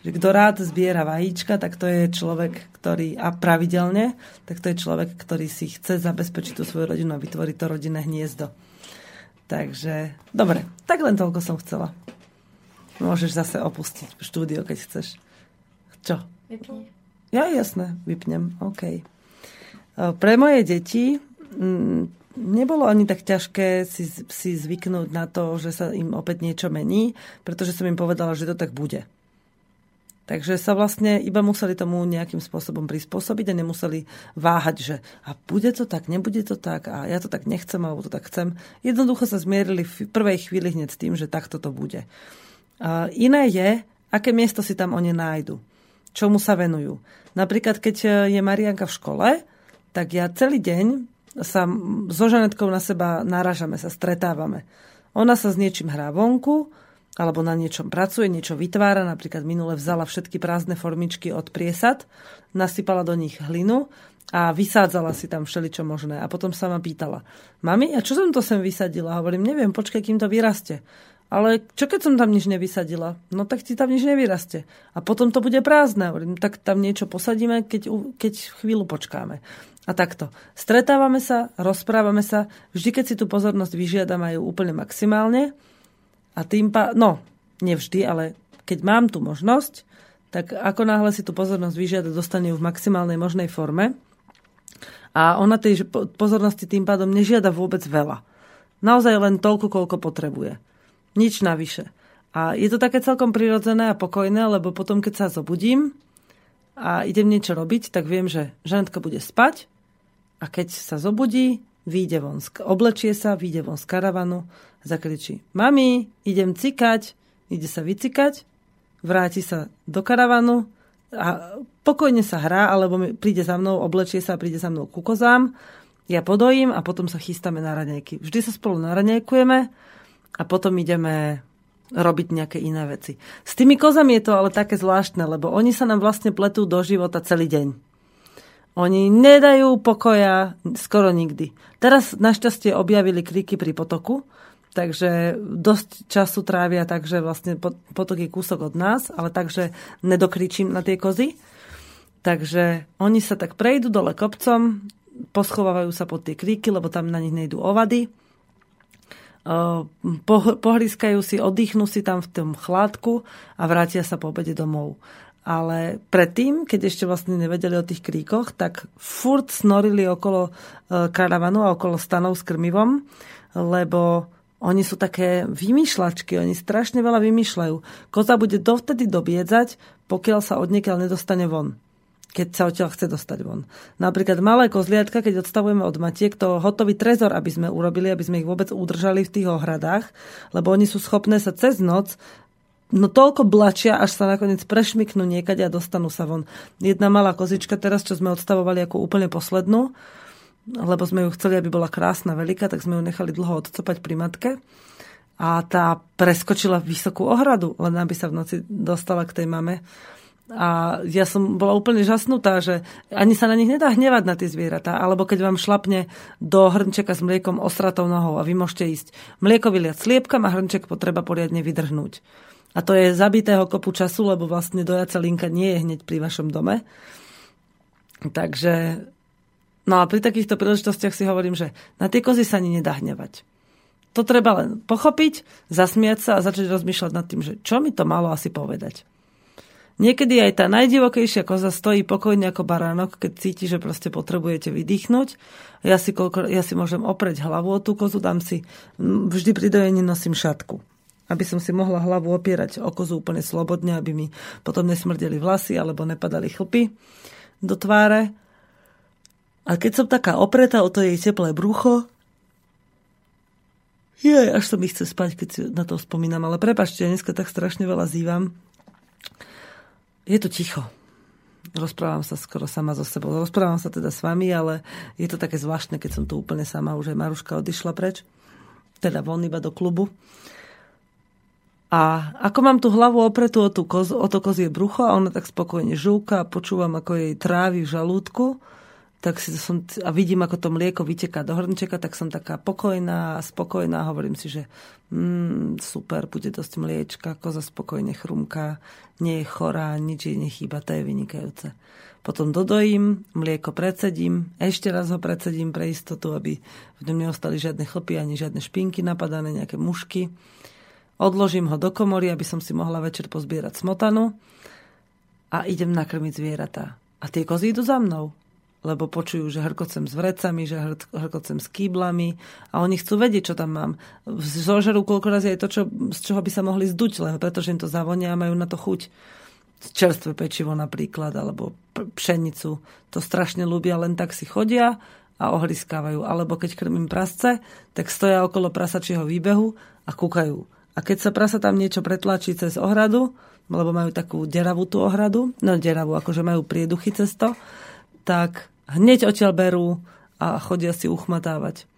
Že kto rád zbiera vajíčka, tak to je človek, ktorý, a pravidelne, tak to je človek, ktorý si chce zabezpečiť tú svoju rodinu a vytvoriť to rodinné hniezdo. Takže, dobre, tak len toľko som chcela. Môžeš zase opustiť štúdio, keď chceš. Čo? Vypni. Ja jasné, vypnem, OK. E, Pre moje deti mm, nebolo ani tak ťažké si, si zvyknúť na to, že sa im opäť niečo mení, pretože som im povedala, že to tak bude. Takže sa vlastne iba museli tomu nejakým spôsobom prispôsobiť a nemuseli váhať, že a bude to tak, nebude to tak a ja to tak nechcem alebo to tak chcem. Jednoducho sa zmierili v prvej chvíli hneď s tým, že takto to bude. Iné je, aké miesto si tam oni nájdu. Čomu sa venujú. Napríklad, keď je Marianka v škole, tak ja celý deň sa so Žanetkou na seba naražame, sa stretávame. Ona sa s niečím hrá vonku, alebo na niečom pracuje, niečo vytvára, napríklad minule vzala všetky prázdne formičky od priesad, nasypala do nich hlinu a vysádzala si tam všeličo možné. A potom sa ma pýtala, mami, a čo som to sem vysadila? Hovorím, neviem, počkaj, kým to vyrastie. Ale čo keď som tam nič nevysadila? No tak ti tam nič nevyrastie. A potom to bude prázdne. Hovorím, tak tam niečo posadíme, keď, keď chvíľu počkáme. A takto. Stretávame sa, rozprávame sa. Vždy, keď si tú pozornosť vyžiadam, majú úplne maximálne. A tým pá... No, nevždy, ale keď mám tú možnosť, tak ako náhle si tú pozornosť vyžiada, dostane ju v maximálnej možnej forme. A ona tej pozornosti tým pádom nežiada vôbec veľa. Naozaj len toľko, koľko potrebuje. Nič navyše. A je to také celkom prirodzené a pokojné, lebo potom, keď sa zobudím a idem niečo robiť, tak viem, že Žanetka bude spať a keď sa zobudí, vyjde von, oblečie sa, vyjde von z karavanu, zakričí mami, idem cikať, ide sa vycikať, vráti sa do karavanu a pokojne sa hrá, alebo príde za mnou, oblečie sa a príde za mnou ku kozám, ja podojím a potom sa chystáme na raňajky. Vždy sa spolu naraňajkujeme a potom ideme robiť nejaké iné veci. S tými kozami je to ale také zvláštne, lebo oni sa nám vlastne pletú do života celý deň. Oni nedajú pokoja skoro nikdy. Teraz našťastie objavili kríky pri potoku, takže dosť času trávia, takže vlastne potok je kúsok od nás, ale takže nedokričím na tie kozy. Takže oni sa tak prejdú dole kopcom, poschovávajú sa pod tie kríky, lebo tam na nich nejdú ovady. Pohliskajú si, oddychnú si tam v tom chládku a vrátia sa po obede domov ale predtým, keď ešte vlastne nevedeli o tých kríkoch, tak furt snorili okolo e, karavanu a okolo stanov s krmivom, lebo oni sú také vymýšľačky, oni strašne veľa vymýšľajú. Koza bude dovtedy dobiedzať, pokiaľ sa odniekiaľ nedostane von keď sa odtiaľ chce dostať von. Napríklad malé kozliatka, keď odstavujeme od matiek, to hotový trezor, aby sme urobili, aby sme ich vôbec udržali v tých ohradách, lebo oni sú schopné sa cez noc no toľko blačia, až sa nakoniec prešmiknú niekade a dostanú sa von. Jedna malá kozička teraz, čo sme odstavovali ako úplne poslednú, lebo sme ju chceli, aby bola krásna, veľká, tak sme ju nechali dlho odcopať pri matke. A tá preskočila vysokú ohradu, len aby sa v noci dostala k tej mame. A ja som bola úplne žasnutá, že ani sa na nich nedá hnevať na tie zvieratá. Alebo keď vám šlapne do hrnčeka s mliekom ostratou nohou a vy môžete ísť mlieko vyliať sliepkam a hrnček potreba poriadne vydrhnúť. A to je zabitého kopu času, lebo vlastne dojaca linka nie je hneď pri vašom dome. Takže, no a pri takýchto príležitostiach si hovorím, že na tie kozy sa ani nedá hnevať. To treba len pochopiť, zasmiať sa a začať rozmýšľať nad tým, že čo mi to malo asi povedať. Niekedy aj tá najdivokejšia koza stojí pokojne ako baránok, keď cíti, že proste potrebujete vydýchnuť. Ja si, koľko, ja si môžem opreť hlavu o tú kozu, dám si, vždy pri dojení nosím šatku aby som si mohla hlavu opierať o kozu úplne slobodne, aby mi potom nesmrdeli vlasy alebo nepadali chlpy do tváre. A keď som taká opretá o to jej teplé brucho, je, až som mi chce spať, keď si na to spomínam, ale prepačte, dneska tak strašne veľa zývam. Je to ticho. Rozprávam sa skoro sama so sebou. Rozprávam sa teda s vami, ale je to také zvláštne, keď som tu úplne sama, už aj Maruška odišla preč. Teda von iba do klubu. A ako mám tú hlavu opretú o, tú koz, o to kozie brucho a ona tak spokojne žúka a počúvam, ako jej trávi v žalúdku, tak si som, a vidím, ako to mlieko vyteká do hrnčeka, tak som taká pokojná a spokojná. Hovorím si, že mm, super, bude dosť mliečka, koza spokojne chrumká, nie je chorá, nič jej nechýba, to je vynikajúce. Potom dodojím, mlieko predsedím, ešte raz ho predsedím pre istotu, aby v ňom neostali žiadne chlpy ani žiadne špinky napadané, nejaké mušky. Odložím ho do komory, aby som si mohla večer pozbierať smotanu a idem nakrmiť zvieratá. A tie kozy idú za mnou lebo počujú, že hrkocem s vrecami, že hrkocem s kýblami a oni chcú vedieť, čo tam mám. Zožerú koľko razy aj to, čo, z čoho by sa mohli zduť, len pretože im to zavonia a majú na to chuť. Čerstvé pečivo napríklad, alebo pšenicu. To strašne ľúbia, len tak si chodia a ohriskávajú. Alebo keď krmím prasce, tak stoja okolo prasačieho výbehu a kúkajú. A keď sa prasa tam niečo pretlačí cez ohradu, lebo majú takú deravú tú ohradu, no deravú, akože majú prieduchy cez to, tak hneď odtiaľ berú a chodia si uchmatávať.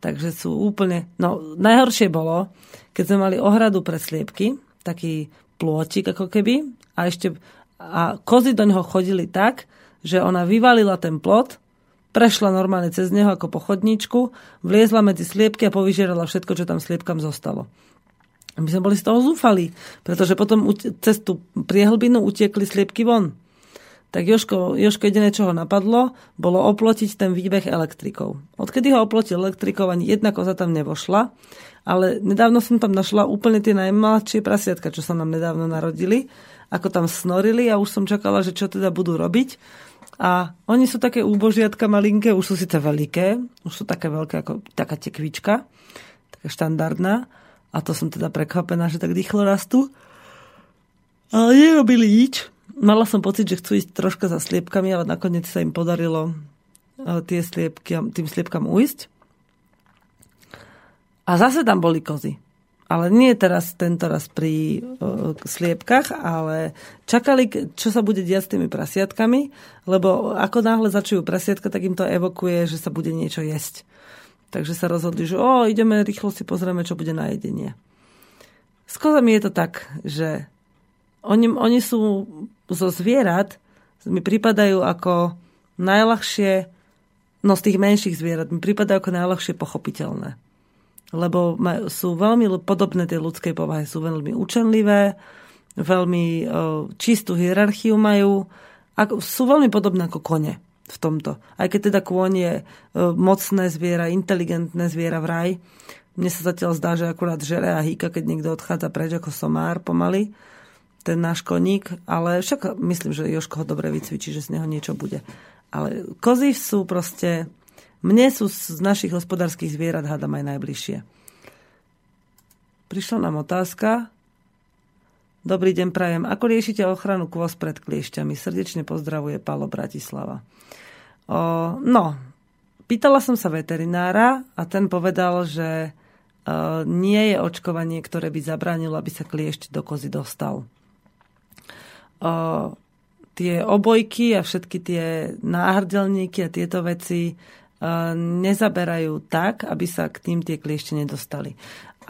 Takže sú úplne... No, najhoršie bolo, keď sme mali ohradu pre sliepky, taký plôtik ako keby, a ešte a kozy do neho chodili tak, že ona vyvalila ten plot, prešla normálne cez neho ako po chodníčku, vliezla medzi sliepky a povyžerala všetko, čo tam sliepkam zostalo. My sme boli z toho zúfali, pretože potom cez tú priehlbinu utiekli sliepky von tak Joško, Joško jediné, čo ho napadlo, bolo oplotiť ten výbeh elektrikou. Odkedy ho oplotil elektrikou, ani jedna koza tam nevošla, ale nedávno som tam našla úplne tie najmladšie prasiatka, čo sa nám nedávno narodili, ako tam snorili a už som čakala, že čo teda budú robiť. A oni sú také úbožiatka malinké, už sú síce veľké, už sú také veľké ako taká tekvička, taká štandardná. A to som teda prekvapená, že tak rýchlo rastú. Ale nerobili nič mala som pocit, že chcú ísť troška za sliepkami, ale nakoniec sa im podarilo e, tie sliepky, tým sliepkam uísť. A zase tam boli kozy. Ale nie teraz, tento raz pri uh, sliepkach, ale čakali, čo sa bude diať s tými prasiatkami, lebo ako náhle začujú prasiatka, tak im to evokuje, že sa bude niečo jesť. Takže sa rozhodli, že o, ideme rýchlo si pozrieme, čo bude na jedenie. S kozami je to tak, že oni, oni sú zo zvierat, mi pripadajú ako najľahšie, no z tých menších zvierat, mi pripadajú ako najľahšie pochopiteľné. Lebo majú, sú veľmi podobné tej ľudskej povahe, sú veľmi učenlivé, veľmi o, čistú hierarchiu majú, ako, sú veľmi podobné ako kone v tomto. Aj keď teda kôň je o, mocné zviera, inteligentné zviera v raj, mne sa zatiaľ zdá, že akurát žere a hýka, keď niekto odchádza preč ako somár pomaly ten náš koník, ale však myslím, že Joško ho dobre vycvičí, že z neho niečo bude. Ale kozy sú proste, mne sú z našich hospodárskych zvierat hádam aj najbližšie. Prišla nám otázka. Dobrý deň, prajem. Ako riešite ochranu kôz pred kliešťami? Srdečne pozdravuje Palo Bratislava. O, no, pýtala som sa veterinára a ten povedal, že o, nie je očkovanie, ktoré by zabránilo, aby sa kliešť do kozy dostal tie obojky a všetky tie náhrdelníky a tieto veci nezaberajú tak, aby sa k tým tie kliešte nedostali.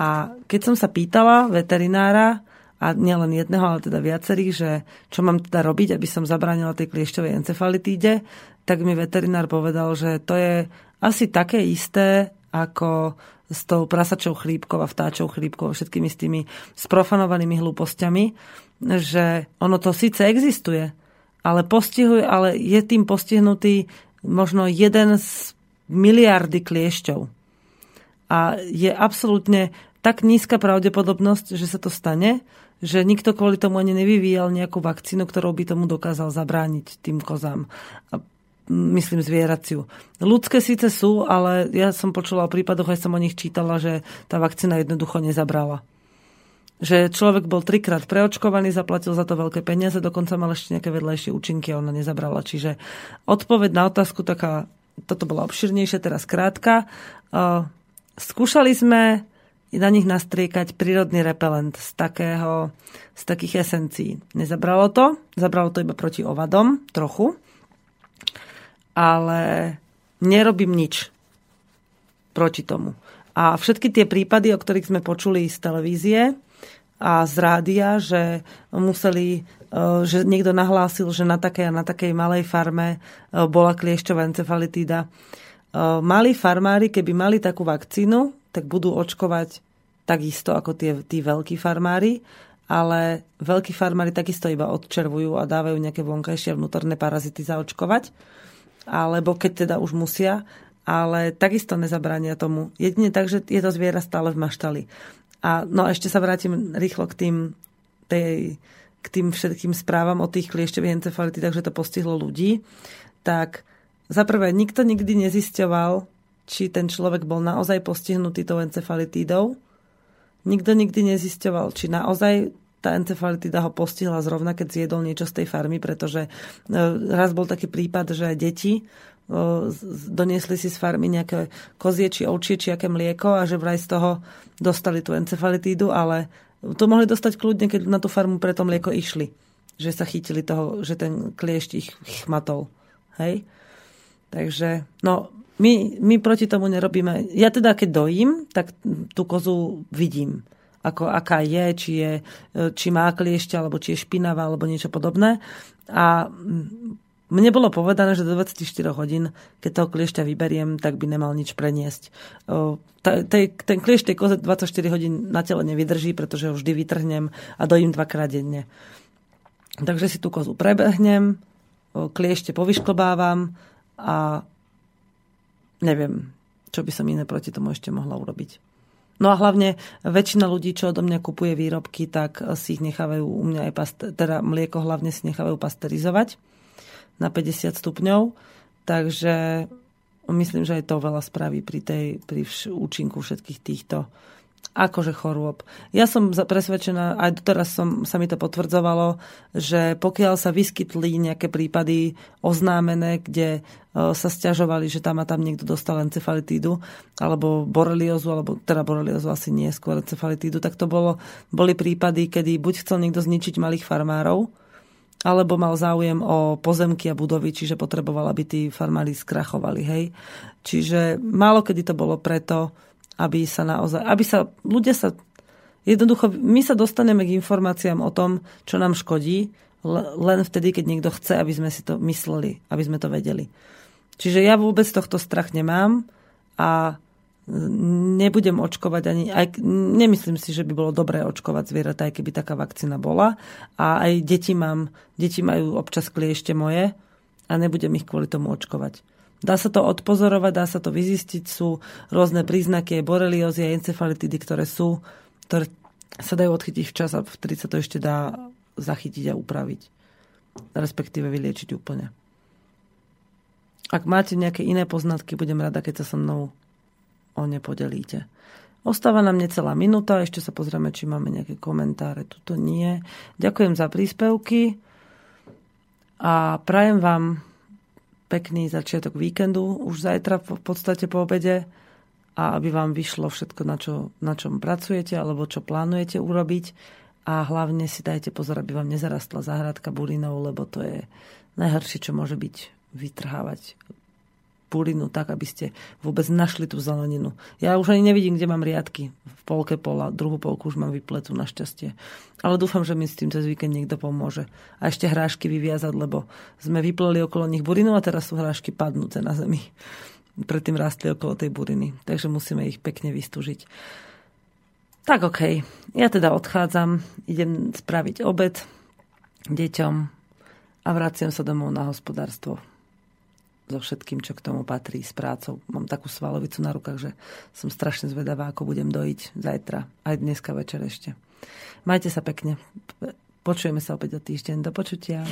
A keď som sa pýtala veterinára, a nielen jedného, ale teda viacerých, že čo mám teda robiť, aby som zabránila tej kliešťovej encefalitíde, tak mi veterinár povedal, že to je asi také isté, ako s tou prasačou chrípkou a vtáčou chrípkou a všetkými s tými sprofanovanými hlúpostiami, že ono to síce existuje, ale, postihuje, ale je tým postihnutý možno jeden z miliardy kliešťov. A je absolútne tak nízka pravdepodobnosť, že sa to stane, že nikto kvôli tomu ani nevyvíjal nejakú vakcínu, ktorou by tomu dokázal zabrániť tým kozám. A myslím zvieraciu. Ľudské síce sú, ale ja som počula o prípadoch, aj som o nich čítala, že tá vakcína jednoducho nezabrala že človek bol trikrát preočkovaný, zaplatil za to veľké peniaze, dokonca mal ešte nejaké vedlejšie účinky a ona nezabrala. Čiže odpoveď na otázku taká, toto bola obširnejšia, teraz krátka. Skúšali sme na nich nastriekať prírodný repelent z, takého, z takých esencií. Nezabralo to, zabralo to iba proti ovadom, trochu, ale nerobím nič proti tomu. A všetky tie prípady, o ktorých sme počuli z televízie, a z rádia, že museli že niekto nahlásil, že na takej a na takej malej farme e, bola kliešťová encefalitída. E, malí farmári, keby mali takú vakcínu, tak budú očkovať takisto ako tie, tí veľkí farmári, ale veľkí farmári takisto iba odčervujú a dávajú nejaké vonkajšie vnútorné parazity zaočkovať, alebo keď teda už musia, ale takisto nezabránia tomu. Jedine tak, že je to zviera stále v maštali. A no ešte sa vrátim rýchlo k tým, tej, k tým všetkým správam o tých kliešťových encefalitách, takže to postihlo ľudí. Tak za prvé, nikto nikdy nezisťoval, či ten človek bol naozaj postihnutý tou encefalitídou. Nikto nikdy nezisťoval, či naozaj tá encefalitída ho postihla zrovna, keď zjedol niečo z tej farmy, pretože e, raz bol taký prípad, že deti doniesli si z farmy nejaké kozie či ovčie či aké mlieko a že vraj z toho dostali tú encefalitídu, ale to mohli dostať kľudne, keď na tú farmu pre to mlieko išli. Že sa chytili toho, že ten kliešť ich chmatol. Hej? Takže, no, my, my proti tomu nerobíme. Ja teda, keď dojím, tak tú kozu vidím ako aká je, či, je, či má kliešťa, alebo či je špinavá, alebo niečo podobné. A mne bolo povedané, že do 24 hodín, keď toho kliešťa vyberiem, tak by nemal nič preniesť. ten kliešť tej koze 24 hodín na tele nevydrží, pretože ho vždy vytrhnem a dojím dvakrát denne. Takže si tú kozu prebehnem, kliešte povyšklobávam a neviem, čo by som iné proti tomu ešte mohla urobiť. No a hlavne väčšina ľudí, čo odo mňa kupuje výrobky, tak si ich nechávajú u mňa aj paster, teda mlieko hlavne si nechávajú pasterizovať na 50 stupňov, takže myslím, že aj to veľa spraví pri, tej, pri vš- účinku všetkých týchto akože chorôb. Ja som presvedčená, aj teraz som, sa mi to potvrdzovalo, že pokiaľ sa vyskytli nejaké prípady oznámené, kde e, sa stiažovali, že tam a tam niekto dostal encefalitídu, alebo boreliozu, alebo teda boreliozu asi nie, skôr encefalitídu, tak to bolo, boli prípady, kedy buď chcel niekto zničiť malých farmárov, alebo mal záujem o pozemky a budovy, čiže potreboval, aby tí farmári skrachovali. Hej? Čiže málo kedy to bolo preto, aby sa naozaj, aby sa, ľudia sa, jednoducho, my sa dostaneme k informáciám o tom, čo nám škodí, len vtedy, keď niekto chce, aby sme si to mysleli, aby sme to vedeli. Čiže ja vôbec tohto strach nemám a nebudem očkovať ani, aj, nemyslím si, že by bolo dobré očkovať zvieratá, aj keby taká vakcína bola. A aj deti mám, deti majú občas kliešte moje a nebudem ich kvôli tomu očkovať. Dá sa to odpozorovať, dá sa to vyzistiť, sú rôzne príznaky, aj boreliozy, aj encefalitidy, ktoré sú, ktoré sa dajú odchytiť včas a vtedy sa to ešte dá zachytiť a upraviť. Respektíve vyliečiť úplne. Ak máte nejaké iné poznatky, budem rada, keď sa so mnou o ne podelíte. Ostáva nám necelá minúta, ešte sa pozrieme, či máme nejaké komentáre. Tuto nie. Ďakujem za príspevky a prajem vám pekný začiatok víkendu, už zajtra v podstate po obede a aby vám vyšlo všetko, na, čo, na čom pracujete alebo čo plánujete urobiť. A hlavne si dajte pozor, aby vám nezarastla záhradka bulinou, lebo to je najhoršie, čo môže byť vytrhávať pulinu tak, aby ste vôbec našli tú zeleninu. Ja už ani nevidím, kde mám riadky v polke pola, druhú polku už mám vypletu našťastie. Ale dúfam, že mi s tým cez víkend niekto pomôže. A ešte hrášky vyviazať, lebo sme vypleli okolo nich burinu a teraz sú hrášky padnúce na zemi. Predtým rastli okolo tej buriny. Takže musíme ich pekne vystúžiť. Tak okej, okay. ja teda odchádzam, idem spraviť obed deťom a vraciam sa domov na hospodárstvo so všetkým, čo k tomu patrí, s prácou. Mám takú svalovicu na rukách, že som strašne zvedavá, ako budem dojiť zajtra, aj dneska večer ešte. Majte sa pekne. Počujeme sa opäť o týždeň. Do počutia.